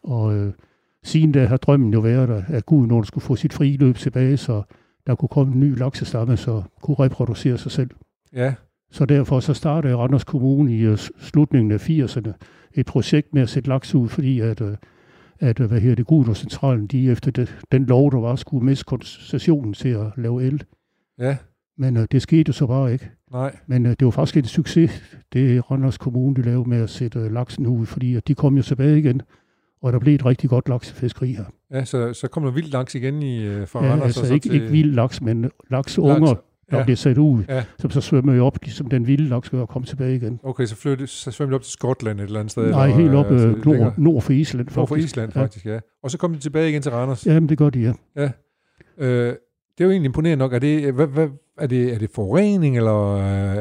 Og øh, siden da har drømmen jo været, at- at Gud nogen skulle få sit frie løb tilbage, så der kunne komme en ny laksestamme, så kunne reproducere sig selv. ja. Så derfor så startede Randers Kommune i uh, slutningen af 80'erne et projekt med at sætte laks ud, fordi at, uh, at hvad her det, Gudnåcentralen, de efter det, den lov, der var, skulle miste koncessionen til at lave el. Ja, Men uh, det skete så bare ikke. nej. Men øh, det var faktisk en succes, det Randers Kommune de lavede med at sætte øh, laksen ud, fordi at de kom jo tilbage igen, og der blev et rigtig godt laksefiskeri her. Ja, så, så kommer der vildt laks igen i øh, fra Ja, Randers. altså og så ikke, til, ikke vild laks, men laksunger, laks. der Ja. bliver sat ud, Ja. som så svømmer jo op, ligesom den vilde laks gør, og komme tilbage igen. Okay, så, flytter, så svømmer de op til Skotland et eller andet sted? Nej, eller, helt op altså, øh, længere- nord, nord for Island. Nord for faktisk. Island, Ja. faktisk, ja. Og så kommer de tilbage igen til Randers. Jamen, det gør de, ja. Øh, det er jo egentlig imponerende nok. Er det, hvad, hvad, er det, er det forurening, eller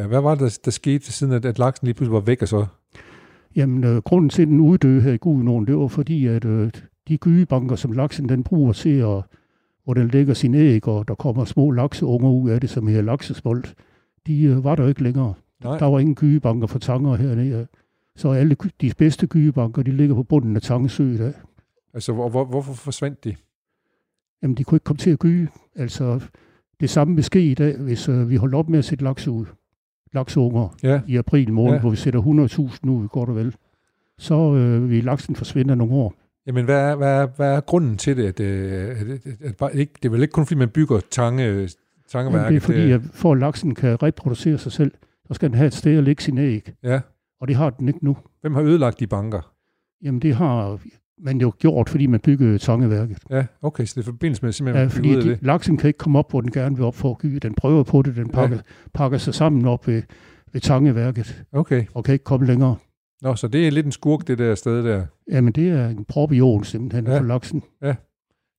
øh, hvad var det, der, der skete, siden at, at laksen lige pludselig var væk og så? Jamen, øh, grunden til, at den uddøde her i Gudenåen, det var fordi, at øh, de gydebanker, som laksen den bruger til, at, hvor den lægger sin æg, og der kommer små lakseunger ud af det, som her laksesmolt, de øh, var der ikke længere. Nej. Der var ingen gydebanker for tanger hernede. Så alle de bedste gydebanker, de ligger på bunden af Tangesø i dag. Altså, hvor, hvor, hvorfor forsvandt de? Jamen, de kunne ikke komme til at gyde. Altså, det samme vil ske i dag, hvis øh, vi holdt op med at sætte laks ud. Lakseunger Ja, i april måned, Ja. hvor vi sætter 100.000 ud, godt og vel. Så øh, vil laksen forsvinde nogle år. Jamen, hvad er, hvad er, hvad er grunden til det? At, øh, at, at, at bare ikke, det er vel ikke kun, fordi man bygger tange, Jamen, tangeværket? det er fordi, at for at laksen kan reproducere sig selv, så skal den have et sted at lægge sin æg. Ja. Og det har den ikke nu. Hvem har ødelagt de banker? Jamen det har man jo gjort, fordi man byggede tangeværket. Ja, okay, så det er forbindelse med simpelthen Ja, fordi ud af de, det. laksen kan ikke komme op, hvor den gerne vil op for at gyde. Den prøver på det, den pakker, ja. pakker sig sammen op ved, ved tangeværket, Okay. og kan ikke komme længere. Nå, så det er lidt en skurk, det der sted der. Jamen det er en prop i åen simpelthen Ja. ja. for laksen.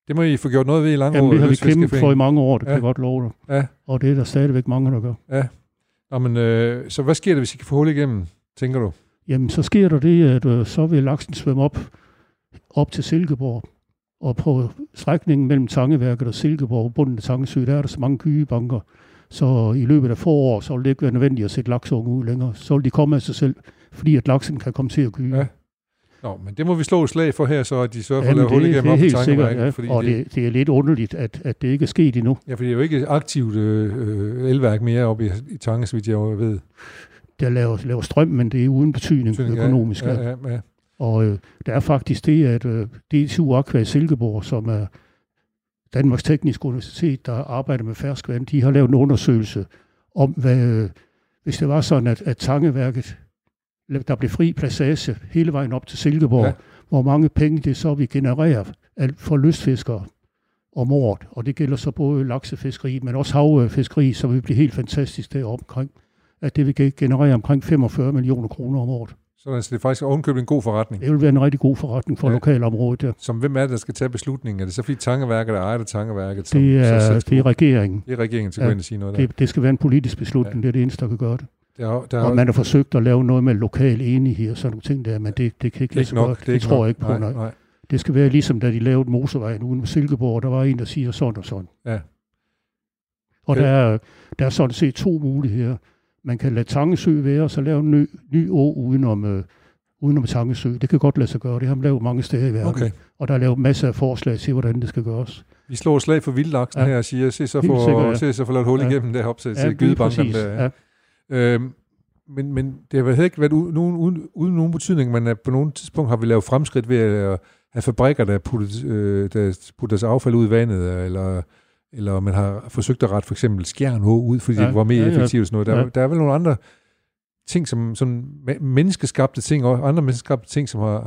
Det må I få gjort noget ved i Langå. Jamen det har vi kæmpet for i mange år, det Ja. kan jeg godt love dig. Ja. Og det er der stadigvæk mange, der gør. Nå, men, øh, så hvad sker der, hvis I kan få hul igennem, tænker du? Jamen, så sker der det, at øh, så vil laksen svømme op, op til Silkeborg. Og på strækningen mellem Tangeværket og Silkeborg, bunden af Tangesø, der er der så mange gydebanker. Så i løbet af få år, så vil det ikke være nødvendigt at sætte laksunge ud længere. Så vil de komme af sig selv, fordi at laksen kan komme til at gyde. Ja. Nå, men det må vi slå et slag for her, så at de sørger for at lave hul det, igennem det er op helt sikkert, ja. fordi og det, det, det er lidt underligt, at, at det ikke er sket endnu. ja, fordi det er jo ikke aktivt øh, øh, elværk mere oppe i, i Tange, så vidt jeg ved. Der laver, laver strøm, men det er uden betydning Betydning, økonomisk. Ja, Ja, ja, ja. Og øh, der er faktisk det, at øh, DTU Aqua i Silkeborg, som er Danmarks Tekniske Universitet, der arbejder med ferskvand, de har lavet en undersøgelse om, hvad, øh, hvis det var sådan, at, at Tangeværket, der blev fri placage hele vejen op til Silkeborg, Ja. hvor mange penge det så vi genererer for lystfiskere om året. Og det gælder så både laksefiskeri, men også havfiskeri, som vil blive helt fantastisk deroppe omkring. At det vil generere omkring 45 millioner kroner om året. Så altså, det er faktisk ovenkøbet en god forretning. Det vil være en rigtig god forretning for Ja. ja. lokalområdet der. Som hvem er det, der skal tage beslutningen? Er det så fordi Tangeværket er ejet af Tangeværket? Som, Det så er, selv det er regeringen. det er regeringen til at Ja. og sige noget der. Det, det skal være en politisk beslutning. Ja. Det er det eneste, der kan gøre det. Der, er- der, Og er- man har forsøgt at lave noget med lokal enighed og sådan nogle ting der, men det, det kan ikke lade sig gøre. Det, Det, tror nok. jeg ikke på. Nej, Nej. nej. Det skal være ligesom, da de lavede motorvejen uden Silkeborg. Der var en, der siger sådan og sådan. Ja. Og Ja. der, er, der er sådan set to muligheder. Man kan lade Tangesø være, og så lave en ny, ny å udenom, øh, udenom Tangesø. Det kan godt lade sig gøre. Det har man lavet mange steder i verden. Okay. Og der er lavet masser af forslag til, hvordan det skal gøres. Vi slår slag for vildlaksen ja. Ja. her og siger, se så for, sikkert, ja. se så for lavet hul Ja. igennem deroppe til, til lige gydebankerne præcis. der. Ja. Øhm, men, men det har ikke været uden, uden, uden, uden nogen betydning, men på nogle tidspunkt har vi lavet fremskridt ved at have fabrikker, der putter, øh, der putter deres affald ud i vandet, eller, eller man har forsøgt at rette for eksempel Skjern ud, fordi ja. Det var mere ja, ja. effektivt. Sådan noget. Der, Ja. der er vel nogle andre ting, som, som me- menneskeskabte ting, og andre menneskeskabte ting, som har,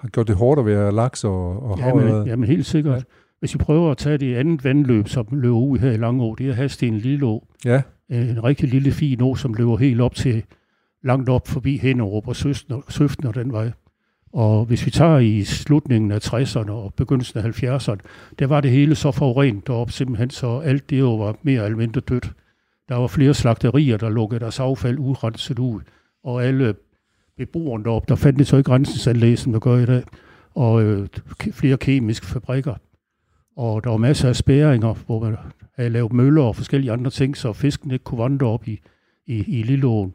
har, gjort det hårdt at være laks og, og. Jamen, jamen helt sikkert. Hvis vi prøver at tage det andet vandløb, som løber ud her i Langå, det er Hasten Lille Å. ja, En rigtig lille fin å, som løber helt op til langt op forbi og Søften og, Søften og den vej. Og hvis vi tager i slutningen af 60'erne og begyndelsen af 70'erne, der var det hele så forurenet deroppe simpelthen, så alt det jo var mere eller mindre dødt. Der var flere slagterier, der lukkede deres affald urenset ud, og alle beboerne deroppe, der fandt det så ikke rensningsanlæg, som der gør i dag, og øh, flere kemiske fabrikker. Og der var masser af spæringer, hvor man havde lavet møller og forskellige andre ting, så fisken ikke kunne vandre op i, i, i Lilleåen.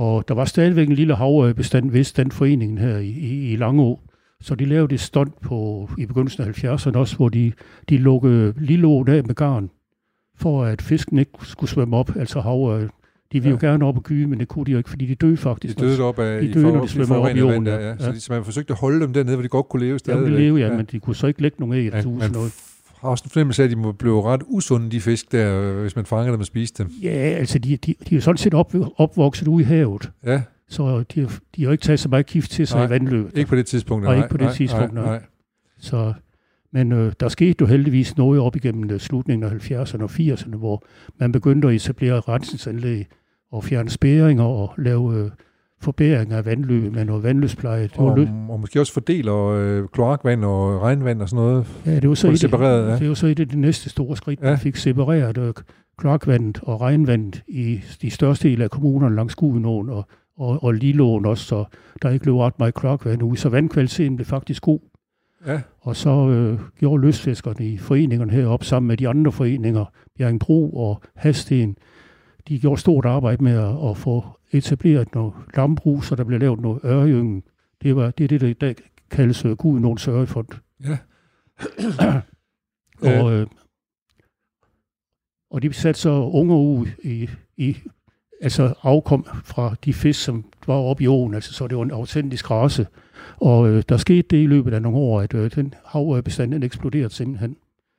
Og der var stadigvæk en lille havbestand ved den foreningen her i, i, i Langå. Så de lavede et stunt på, i begyndelsen af 70'erne også, hvor de, de lukkede Lilleåen af med garn, for at fisken ikke skulle svømme op, altså hav, De vil jo Ja. gerne op og gyde, men det kunne de jo ikke, fordi de døde De faktisk. døde op af de døde, for- når de svømmer op i der, ja. ja. Så, Ja. de, så man forsøgte at holde dem dernede, hvor de godt kunne leve de stadigvæk. ville leve, ja, ja. men de kunne så ikke lægge nogen æg Ja, noget. Har også en fornemmelse af, at de må blive ret usunde, de fisk der, hvis man fanger dem og spiser dem. Ja, altså de, de, de er jo sådan set op, opvokset ude i havet, Ja, så de, de har jo ikke taget så meget gift til sig Nej, i vandløbet. ikke på det tidspunkt. Og nej, ikke på det nej, tidspunkt, nej. nej. nej. Så, men øh, der skete jo heldigvis noget op igennem øh, slutningen af 70'erne og 80'erne, hvor man begyndte at etablere rensningsanlæg og fjerne spæringer og lave øh, forbedringer af vandløb med noget vandløbspleje. Det Og, lø- og måske også fordeler øh, kloakvand og regnvand og sådan noget. ja, det var så et, separeret, ja. det var så et af de næste store skridt. Ja. Man fik separeret øh, kloakvandet og regnvandet i de største del af kommunerne langs Gudenåen og, og, og Lillåen også, så der ikke løb ret meget kloakvand ud. Så vandkvaliteten blev faktisk god. Ja, Og så øh, gjorde løsfiskerne i foreningerne heroppe sammen med de andre foreninger, Bjerringbro og Hasten, de gjorde stort arbejde med at, at få etableret noget lambrug, så der blev lavet noget ørjyngen. Det, var, det er det, der i dag kaldes øh, Gud nogen sørgefond. ja. Og, øh, og de satte så unger ud i, i altså afkom fra de fisk, som var oppe i åen, altså så det var en autentisk race. Og øh, der skete det i løbet af nogle år, at øh, den havørbestand den eksploderede simpelthen.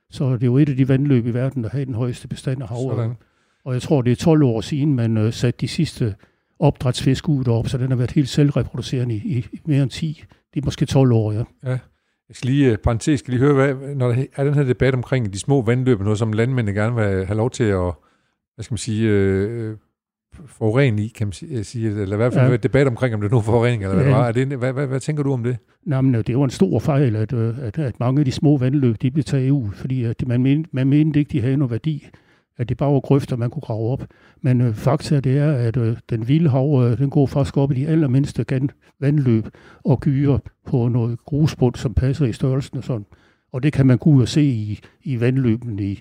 Så det er jo et af de vandløb i verden, der har den højeste bestand af. Sådan. Og jeg tror, det er 12 år siden, man øh, satte de sidste opdrætsfisk ud deroppe, så den har været helt selvreproducerende i, i, mere end 10. Det er måske 12 år, ja. Jeg skal lige, øh, parentes, skal lige høre, hvad, når der er den her debat omkring de små vandløb, og noget som landmændene gerne vil have lov til at, hvad skal man sige, øh, forurene i, kan man sige, sige eller i hvert fald Ja. ja. debat omkring, om det er nu forurening, eller hvad det Ja. var. Er det, hvad, hvad, hvad, tænker du om det? Nej, men øh, det var en stor fejl, at, øh, at, at mange af de små vandløb, de blev taget ud, fordi at man, mente, man mente ikke, de havde noget værdi, at det bare var grøfter, man kunne grave op. Men øh, fakta det er, at øh, den vilde hav, øh, den går faktisk op i de allermindste gan- vandløb og gyrer på noget grusbund, som passer i størrelsen og sådan. Og det kan man gå ud og se i, i vandløben i,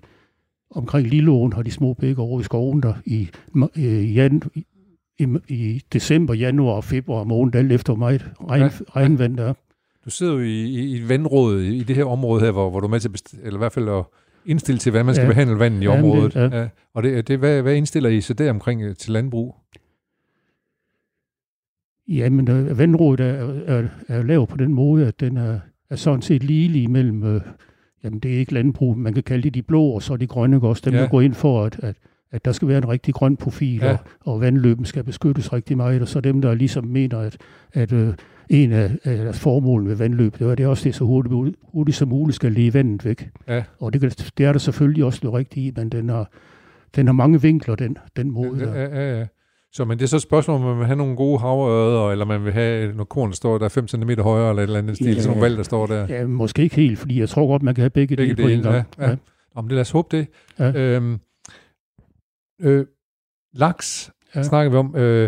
omkring Lilleåen har de små bække over i skoven der i, øh, jan, i, i, december, januar og februar måned, alt efter meget regn, Ja. regnvand der er. Du sidder jo i, i, i et vandråd i, det her område her, hvor, hvor du er med til, best- eller i hvert fald at indstille til, hvordan man skal Ja. behandle vandet i Ja, men det- området. ja. ja. Og det, det, hvad, hvad indstiller I så der omkring øh, til landbrug? Jamen, øh, vandrådet er, er, er lavet på den måde, at den er, er sådan set ligelig mellem, øh, jamen det er ikke landbrug, man kan kalde det de blå, og så de grønne også. Dem, Ja. der går ind for, at, at, at der skal være en rigtig grøn profil, Ja. og, og vandløben skal beskyttes rigtig meget, og så dem, der ligesom mener, at, at øh, en af, af deres formål med vandløb, det var det er også det, så hurtigt, hurtigt som muligt skal lede vandet væk. Ja. Og det, det er der selvfølgelig også noget rigtigt i, men den har, den har mange vinkler, den, den måde. Ja, ja, ja. Så men det er så et spørgsmål, om man vil have nogle gode havørder, eller man vil have noget korn, står der er 5 cm højere, eller et eller andet stil, Ja. sådan nogle valg, der står der. Ja, måske ikke helt, fordi jeg tror godt, man kan have begge, Begge dele på en gang. ja, ja. Om det lad os håbe det. Ja. Øhm, øh, laks Ja. snakker vi om. Øh,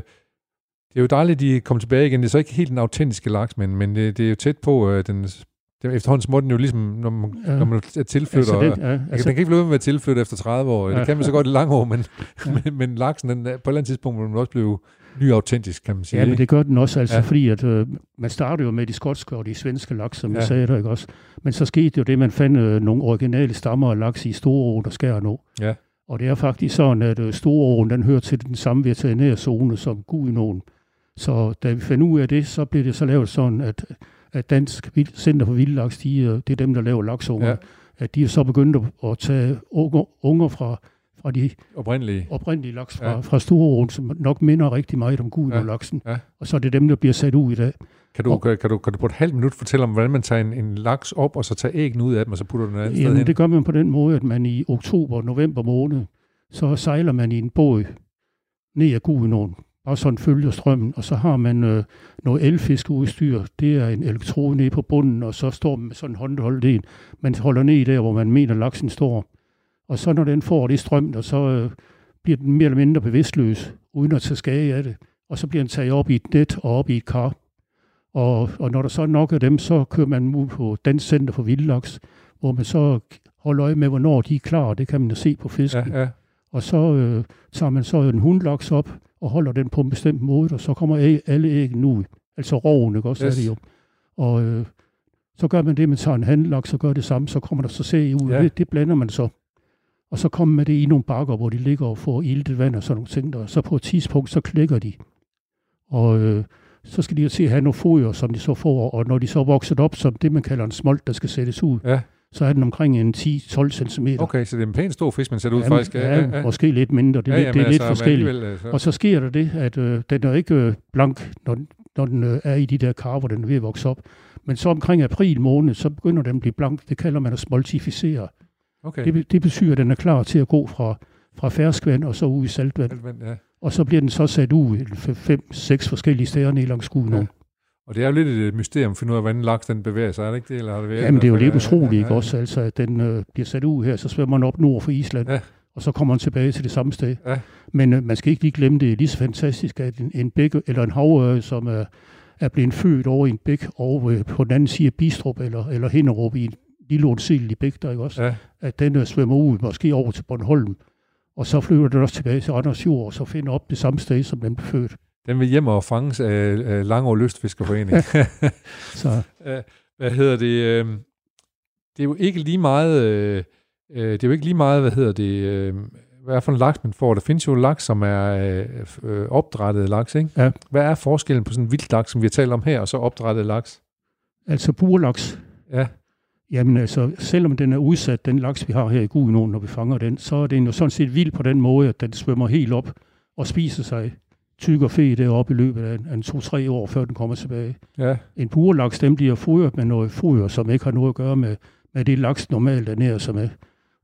det er jo dejligt, at de kommer tilbage igen. Det er så ikke helt den autentiske laks, men, men det, det er jo tæt på øh, den... den efterhånden små den jo ligesom, når man, Ja. når man er tilflytter. Altså, den, ja, altså, den kan ikke blive ved med at være tilflyttet efter 30 år. Ja. Det kan man så godt i lange år, men, Ja. men, men laksen, den, på et eller andet tidspunkt, må den også blive ny autentisk, kan man sige. ja, men det gør den også, altså, ja. Fordi at, øh, man startede jo med de skotske og de svenske laks, som ja. jeg sagde der, ikke også? Men så skete jo det, man fandt øh, nogle originale stammer af laks i Storeåen og Skærnå. Ja. Og det er faktisk sådan, at øh, Storeåen, den hører til den samme veterinære zone som Gudenåen. Så da vi fandt ud af det, så blev det så lavet sådan, at, at Dansk Center for Vildlaks, de, øh, det er dem, der laver laksunger, ja. Ja. at de er så begyndt at, tage unger, unger fra, fra de Oprindelige. oprindelige laks fra, ja. Ja. fra Storeåen, som nok minder rigtig meget om Gudenålaksen. Ja. Og så er det dem, der bliver sat ud i dag. Kan du, kan, kan, du, kan du på et halvt minut fortælle om, hvordan man tager en, en laks op, og så tager æggene ud af dem, og så putter den et andet sted Jamen, hen? det gør man på den måde, at man i oktober november måned, så sejler man i en båd ned ad Gudenåen, og sådan følger strømmen, og så har man øh, noget elfiskeudstyr. Det er en elektrode nede på bunden, og så står man med sådan en håndholdt en. Man holder ned der, hvor man mener, laksen står. Og så når den får det strøm, og så øh, bliver den mere eller mindre bevidstløs, uden at tage skade af det. Og så bliver den taget op i et net og op i et kar. Og, og når der så er nok af dem, så kører man ud på Dansk Center for Vildlaks, hvor man så holder øje med, hvornår de er klar. Det kan man jo se på fisken. Ja, ja. Og så øh, tager man så en hundlaks op og holder den på en bestemt måde, og så kommer æg, alle æggene ud. Altså roven, ikke også? Yes. Er det jo. Og øh, så gør man det, man tager en handlaks og gør det samme, så kommer der så sæg ud. Ja. Det, det blander man så. og så komme med det i nogle bakker, hvor de ligger og får iltet vand og sådan nogle ting, og så på et tidspunkt, så klikker de. Og øh, så skal de jo til at have nogle foder, som de så får, og når de så er vokset op som det, man kalder en smolt, der skal sættes ud, Ja. så er den omkring en 10-12 cm. Okay, så det er en pæn stor fisk, man sætter ud ja, faktisk. Ja, ja, måske lidt mindre. Det, er lidt- det er lidt forskelligt. Altså, Og så sker der det, at øh, den er ikke øh, blank, når, den- når den øh, er i de der kar, hvor den er ved at vokse op. Men så omkring april måned, så begynder den at blive blank. Det kalder man at smoltificere. okay. Det, det betyder, at den er klar til at gå fra, fra ferskvand og så ud i saltvand. Saltvand, ja. Og så bliver den så sat ud i fem, seks forskellige steder ned langs skuden. Ja. Ja. Og det er jo lidt et mysterium at finde ud af, hvordan laks den bevæger sig, er det ikke det? Eller har det været, Jamen, det er jo lidt Ja, utroligt, ja, ikke ja. også? Altså, at den øh, bliver sat ud her, så svømmer den op nord for Island, Ja. og så kommer den tilbage til det samme sted. Ja. Men øh, man skal ikke lige glemme, det er lige så fantastisk, at en, en bæk, eller en havørre, som er, er blevet født over i en bæk, over øh, på den anden side af Bistrup, eller, eller Hinderup, i en lille ondselig bæk, der ikke også? Ja, At den øh, svømmer ud, måske over til Bornholm, og så flyver den også tilbage til Randers Fjord, og så finder op det samme sted, som den blev født. den vil hjem og fanges af, af Langå Lystfiskerforening. Så hvad hedder det? øh, Det er jo ikke lige meget... øh, øh, Det er jo ikke lige meget, hvad hedder det... øh, Hvad er for en laks, man får? Der findes jo laks, som er øh, øh, opdrættet laks, ikke? Ja. Hvad er forskellen på sådan en vildt laks, som vi har talt om her, og så opdrættet laks? altså burlaks, Ja, Jamen altså, selvom den er udsat, den laks, vi har her i Gudenåen, når vi fanger den, så er den jo sådan set vild på den måde, at den svømmer helt op og spiser sig tyk og fe deroppe i løbet af en, en to-tre år, før den kommer tilbage. ja, En burlaks, den bliver fodret med noget foder, som ikke har noget at gøre med, med det laks normalt ernærer sig med.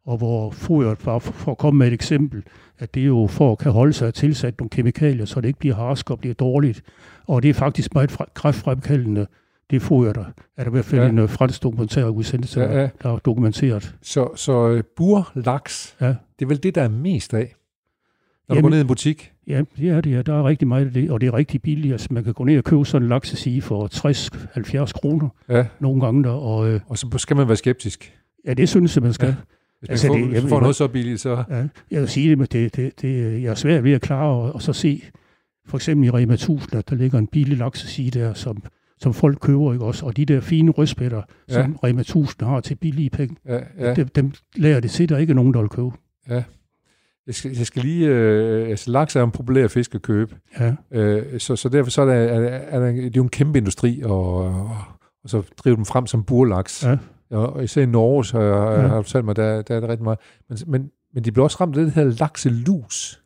Og hvor fodret, bare for, for at komme med et eksempel, at det er jo for at kan holde sig tilsat nogle kemikalier, så det ikke bliver harsk og bliver dårligt. Og det er faktisk meget kræftfremkaldende, det foder der. Er der i hvert fald Ja. en uh, fransk dokumentar udsendelse, Ja, ja, der er dokumenteret. Så, så øh, burlaks, Ja. det er vel det, der er mest af, når du Jamen- går ned i en butik? Ja, det er det. Ja. Der er rigtig meget af det, og det er rigtig billigt. Altså, man kan gå ned og købe sådan en laksesige for 60-70 kroner Ja, nogle gange der, og øh, og så skal man være skeptisk. ja, det synes jeg, man skal. Ja. Hvis man Altså, får, det- jeg får noget så billigt, så... Ja, jeg vil sige det, men det, det, det, jeg er svært ved at klare, og, og så se, for eksempel i Rema 1000, at der ligger en billig laksesige der, som, som folk køber, ikke også? Og de der fine rødspætter, Ja. ja. som Rema 1000 har til billige penge, Ja, ja. ja. dem, dem lærer det til, der ikke er nogen, der vil købe. Jeg skal, jeg skal lige... Øh, altså, laks er en populær fisk at købe. Ja, Øh, så, så derfor så er, der, er, der, er der, det er jo en kæmpe industri, og, og, og så drive dem frem som burlaks. Ja. Og, og især i Norge, så jeg, Ja. ja. har du fortalt mig, der, der er det rigtig meget. Men, men, men de bliver også ramt af det her lakselus.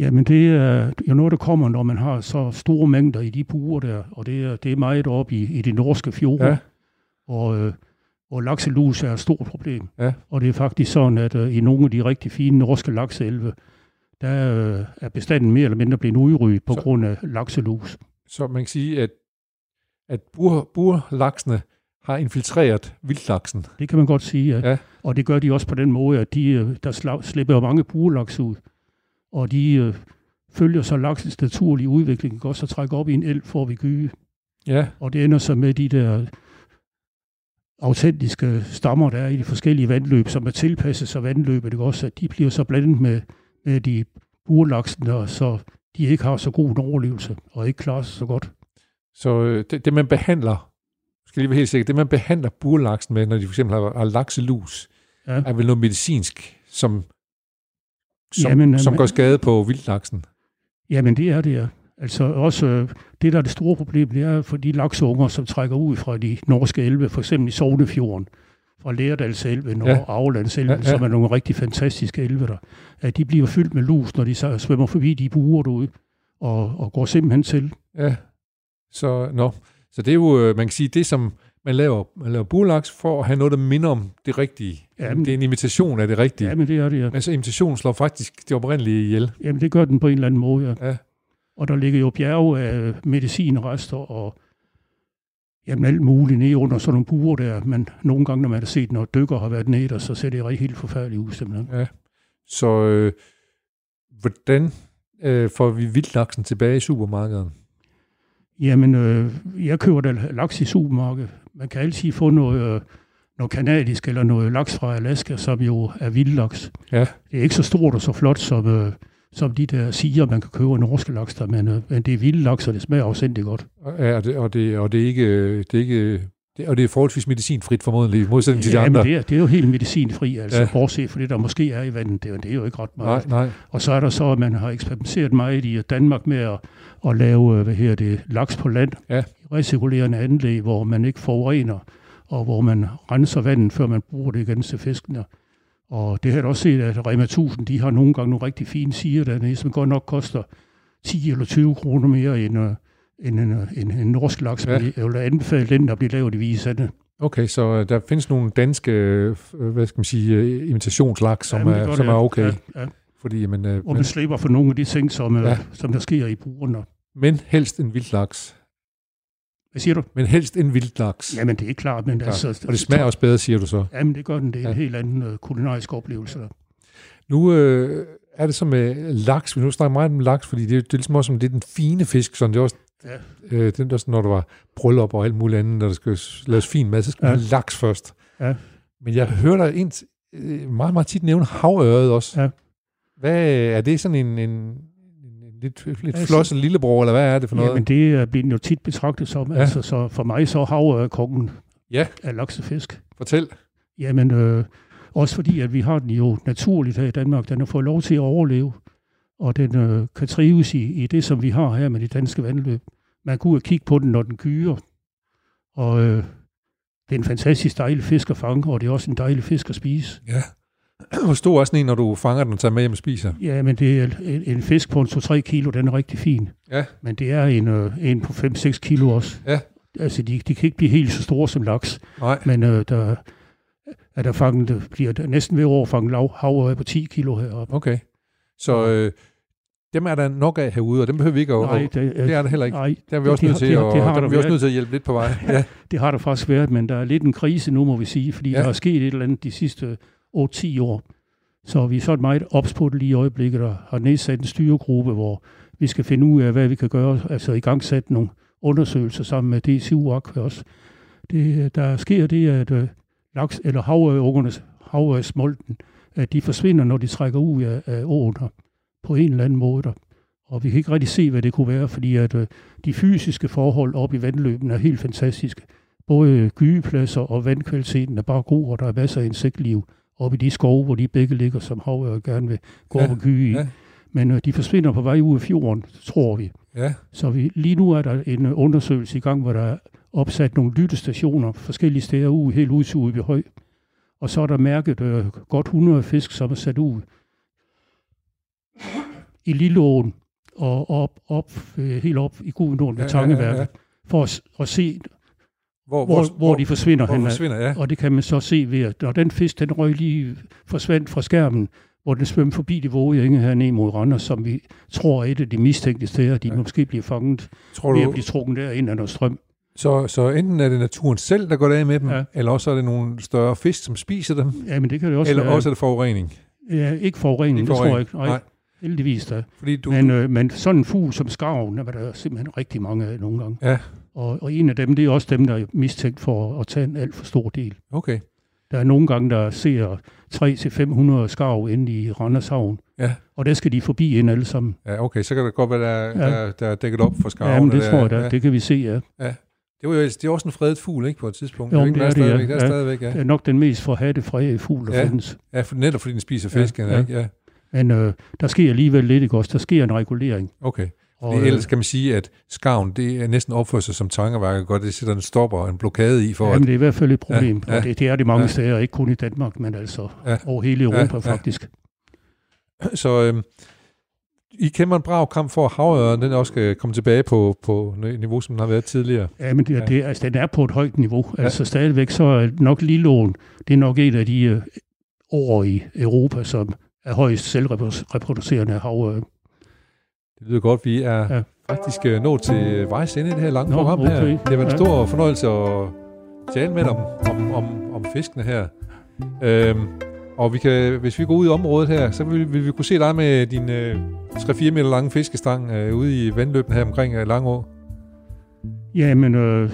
Ja, men det er jo noget, der kommer, når man har så store mængder i de buer der, og det er, det er meget op i, i de norske fjorde, Ja. og, øh, og lakselus er et stort problem. Ja. Og det er faktisk sådan, at øh, i nogle af de rigtig fine norske lakseelve, der øh, er bestanden mere eller mindre blevet udryddet på Så- grund af lakselus. Så man kan sige, at, at bur, burlaksene har infiltreret vildlaksen. Det kan man godt sige, ja. Ja. Og det gør de også på den måde, at de, øh, der slipper mange burlaks ud, og de øh, følger så laksens naturlige udvikling, også, og trækker op i en elv for at vi gyde. Ja, Og det ender så med de der autentiske stammer, der er i de forskellige vandløb, som er tilpasset sig vandløbet, ikke også? At de bliver så blandet med, med de burlaksen, der, så de ikke har så god en overlevelse, og ikke klarer sig så godt. så øh, det, det man behandler, skal lige være helt sikker, det man behandler burlaksen med, når de for eksempel har, har lakselus, Ja. er vel noget medicinsk, som, som, Jamen, som går skade på vildlaksen. Jamen det er det, ja. Altså også øh, det, der er det store problem, det er for de lakseunger, som trækker ud fra de norske elve, for eksempel i Sognefjorden, fra Lærdalselven og Ja, ja, ja. ja. som er nogle rigtig fantastiske elve der, at de bliver fyldt med lus, når de så svømmer forbi de buer derude, og, og går simpelthen til. Ja. Så, no. så det er jo, øh, man kan sige, det som man laver, man laver burlaks for at have noget, der minder om det rigtige. Jamen- det er en imitation af det rigtige. Ja, men det er det, ja. Men så imitationen slår faktisk det oprindelige ihjel. Jamen det gør den på en eller anden måde, ja. Ja. Og der ligger jo bjerge af medicinrester og jamen alt muligt nede under sådan nogle buer der, men nogle gange, når man har set, når dykker har været nede, så ser det rigtig helt forfærdeligt ud, simpelthen. Så øh, hvordan øh, får vi vildlaksen tilbage i supermarkedet? Jamen, øh, jeg køber da laks i supermarkedet. Man kan altid få noget, øh, noget kanadisk eller noget laks fra Alaska, som jo er vildlaks. Ja. Det er ikke så stort og så flot som, øh, som de der siger, man kan købe norske laks der, men, øh, men det er vildlaks, og det smager afsindigt godt. Ja, og, det, og, det, og det, er ikke, det, er ikke, det og det er forholdsvis medicinfrit formodentlig, i modsætning til de Ja, andre. men det er, det er jo helt medicinfri, altså Ja. bortset fra det, der måske er i vandet. Det, er- det er jo ikke ret meget. Nej, nej. Og så er der så, at man har eksperimenteret meget i Danmark med at, at lave, hvad her det, laks på land. Ja. Recirkulerende anlæg, hvor man ikke forurener, og hvor man renser vandet, før man bruger det igen til fiskene. Og det har jeg også set, at Rema 1000, de har nogle gange nogle rigtig fine siger dernede, som godt nok koster 10 eller 20 kroner mere end, øh, end en, øh, en, en norsk laks. Ja. Ja. Jeg vil anbefale den, der bliver lavet i Viserne. Okay, så øh, der findes nogle danske, hvad skal man sige, imitationslaks, som, det er, gør som det, er okay. Ja, ja. Fordi, men, øh, Hvor men, man slipper for nogle af de ting, som, Ja. ja. som der sker i brugerne. men helst en vildlaks. Hvad siger du? Men helst en vildlaks. Jamen, det er klart, men Klart. altså... Og det smager også bedre, siger du så. Jamen, det gør den. Det er Ja. en helt anden øh, kulinarisk oplevelse. Nu øh, er det så med laks, vi nu snakker meget om laks, fordi det, er- det er ligesom også som det er den fine fisk, sådan det er også, Ja. øh, det er også, når der var bryllup og alt muligt andet, når der skal laves fin mad, så skal man Ja. laks først. Ja. Men jeg hører dig ind, øh, meget, meget tit nævne havøret også. Ja. Hvad er det sådan en, en lidt, lidt Altså- flosset lillebror, eller hvad er det for noget? Jamen, det er blevet jo tit betragtet som, Ja. altså, så for mig så hav er kongen Ja. af laksefisk. Fortæl. Jamen, øh, også fordi, at vi har den jo naturligt her i Danmark. Den har fået lov til at overleve, og den øh, kan trives i, i det, som vi har her med de danske vandløb. Man kan ud og kigge på den, når den gyrer, og øh, det er en fantastisk dejlig fisk at fange, og det er også en dejlig fisk at spise. Ja. Hvor stor er sådan en, når du fanger den og tager med hjem og spiser? Ja, men det er en, en fisk på en 2-3 kilo, den er rigtig fin. Ja. Men det er en, øh, en på 5-6 kilo også. Ja. Altså, de, de kan ikke blive helt så store som laks, Nej. men øh, der er der fanget, bliver der næsten ved år fanget lav, havøje på 10 kilo heroppe. Okay. Så øh, dem er der nok af herude, og dem behøver vi ikke at... Nej, det, det, det er der heller ikke. nej, Det er vi også det nødt til, det det har der der er vi også nødt til at hjælpe lidt på vej. Ja. det har der faktisk været, men der er lidt en krise nu, må vi sige, fordi ja. der er sket et eller andet de sidste 8-10 år. Så vi er sådan meget ops på det lige i øjeblikket, og har nedsat en styregruppe, hvor vi skal finde ud af, hvad vi kan gøre, altså i gang sætte nogle undersøgelser sammen med DCU Aqua også. Det, der sker det, at øh, laks, eller havørungerne, havørsmolten, at de forsvinder, når de trækker ud af, af åen her, på en eller anden måde. Der. Og vi kan ikke rigtig se, hvad det kunne være, fordi at øh, de fysiske forhold oppe i vandløbene er helt fantastiske. Både gydepladser og vandkvaliteten er bare god, og der er masser af insektliv oppe i de skove, hvor de begge ligger, som havør gerne vil gå Ja, op og gyge i. ja. Men øh, de forsvinder på vej ud af fjorden, tror vi. ja. Så vi, lige nu er der en øh, undersøgelse i gang, hvor der er opsat nogle lyttestationer forskellige steder ude, helt ud til Udby Høj. Og så er der mærket øh, godt 100 fisk, som er sat ud i Lilleåen og op, op, øh, helt op i Gudenåen ved Ja, ja, ja, ja, Tangeværket, ja. for at, at se, Hvor, hvor, hvor de forsvinder hvor hen. forsvinder, ja. Og det kan man så se ved, at når den fisk, den røg lige forsvandt fra skærmen, hvor den svømmer forbi de våge enge her ned mod Randers, som vi tror er et af de mistænkte steder, de Ja. måske bliver fanget Tror ved at du, blive trukket der ind af noget strøm. så, så enten er det naturen selv, der går af med dem, ja. Eller også er det nogle større fisk, som spiser dem, Ja, men det kan det også eller være. også er det forurening. Ja, ikke forurening, Ikke det tror jeg ikke. Nej, Nej. Heldigvis da. Fordi du, Men, du, øh, men sådan en fugl som skarven, der var der simpelthen rigtig mange af nogle gange. Ja. Og, og en af dem, det er også dem, der er mistænkt for at tage en alt for stor del. okay, Der er nogle gange, der ser 300-500 skarv inde i Randers Havn. Ja. Og der skal de forbi ind alle sammen. ja, okay, så kan det godt være, der, ja. Ja. der, der er dækket op for skarverne. Ja, men det der, tror jeg da. Ja. Det kan vi se, ja. Det, var jo, det er også en fredet fugl, ikke, på et tidspunkt? Jo, det er, ikke, det er ja. der er Ja. stadigvæk, ja. Det er nok den mest forhatte fræge fugl, der Ja. ja. findes. Ja, for, netop fordi den spiser Ja, fisken, ja. ikke? Ja, Men øh, der sker alligevel lidt, ikke også? Der sker en regulering. okay. Og, Fordi ellers kan man sige, at skarven, det er næsten opført sig som tangerværket godt. Det sætter en stopper og en blokade i for, ja, at... det er i hvert fald et problem. Ja, Ja. Og det, det er det mange Ja. steder, ikke kun i Danmark, men altså Ja. over hele Europa Ja, ja, ja. faktisk. Så øhm, I kæmper en brav kamp for, at havøren den også skal komme tilbage på, på niveau, som den har været tidligere. Ja, men det, Ja. det, altså, den er på et højt niveau. Ja. Ja. Altså stadigvæk så er nok Lillån, det er nok et af de øh, år i Europa, som er højst selvreproducerende hav. Det lyder godt, vi er ja. Faktisk øh, nået til vejs ende i det her lange Nå, program her. okay. Det har været en Ja. stor fornøjelse at tale med dig om, om, om, om fiskene her. Øhm, og vi kan, hvis vi går ud i området her, så vil, vil vi kunne se dig med din øh, 3-4 meter lange fiskestang øh, ude i vandløbene her omkring øh, Langå. Ja, men øh,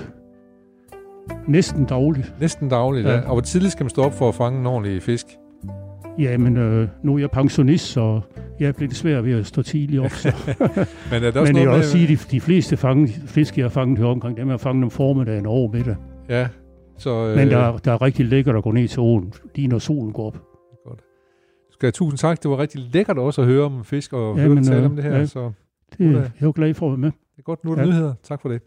næsten dagligt. Næsten dagligt, ja. Ja. Og hvor tidligt skal man stå op for at fange en ordentlig fisk? Ja, men øh, nu er jeg pensionist, så jeg er blevet svært ved at stå tidligt op. Så. Men er der også men jeg vil også sige, at de, de fleste fange, fisk, jeg har fanget her omkring, dem jeg fanget om formiddagen over middag. Ja, Så, øh, Men der, der er rigtig lækkert at gå ned til åen, lige når solen går op. skal jeg tusind tak. Det var rigtig lækkert også at høre om fisk og Ja, høre men, tale øh, om det her. ja. Så Det, jeg er jo glad for at være med. det er godt. Nu er der Ja. nyheder. Tak for det.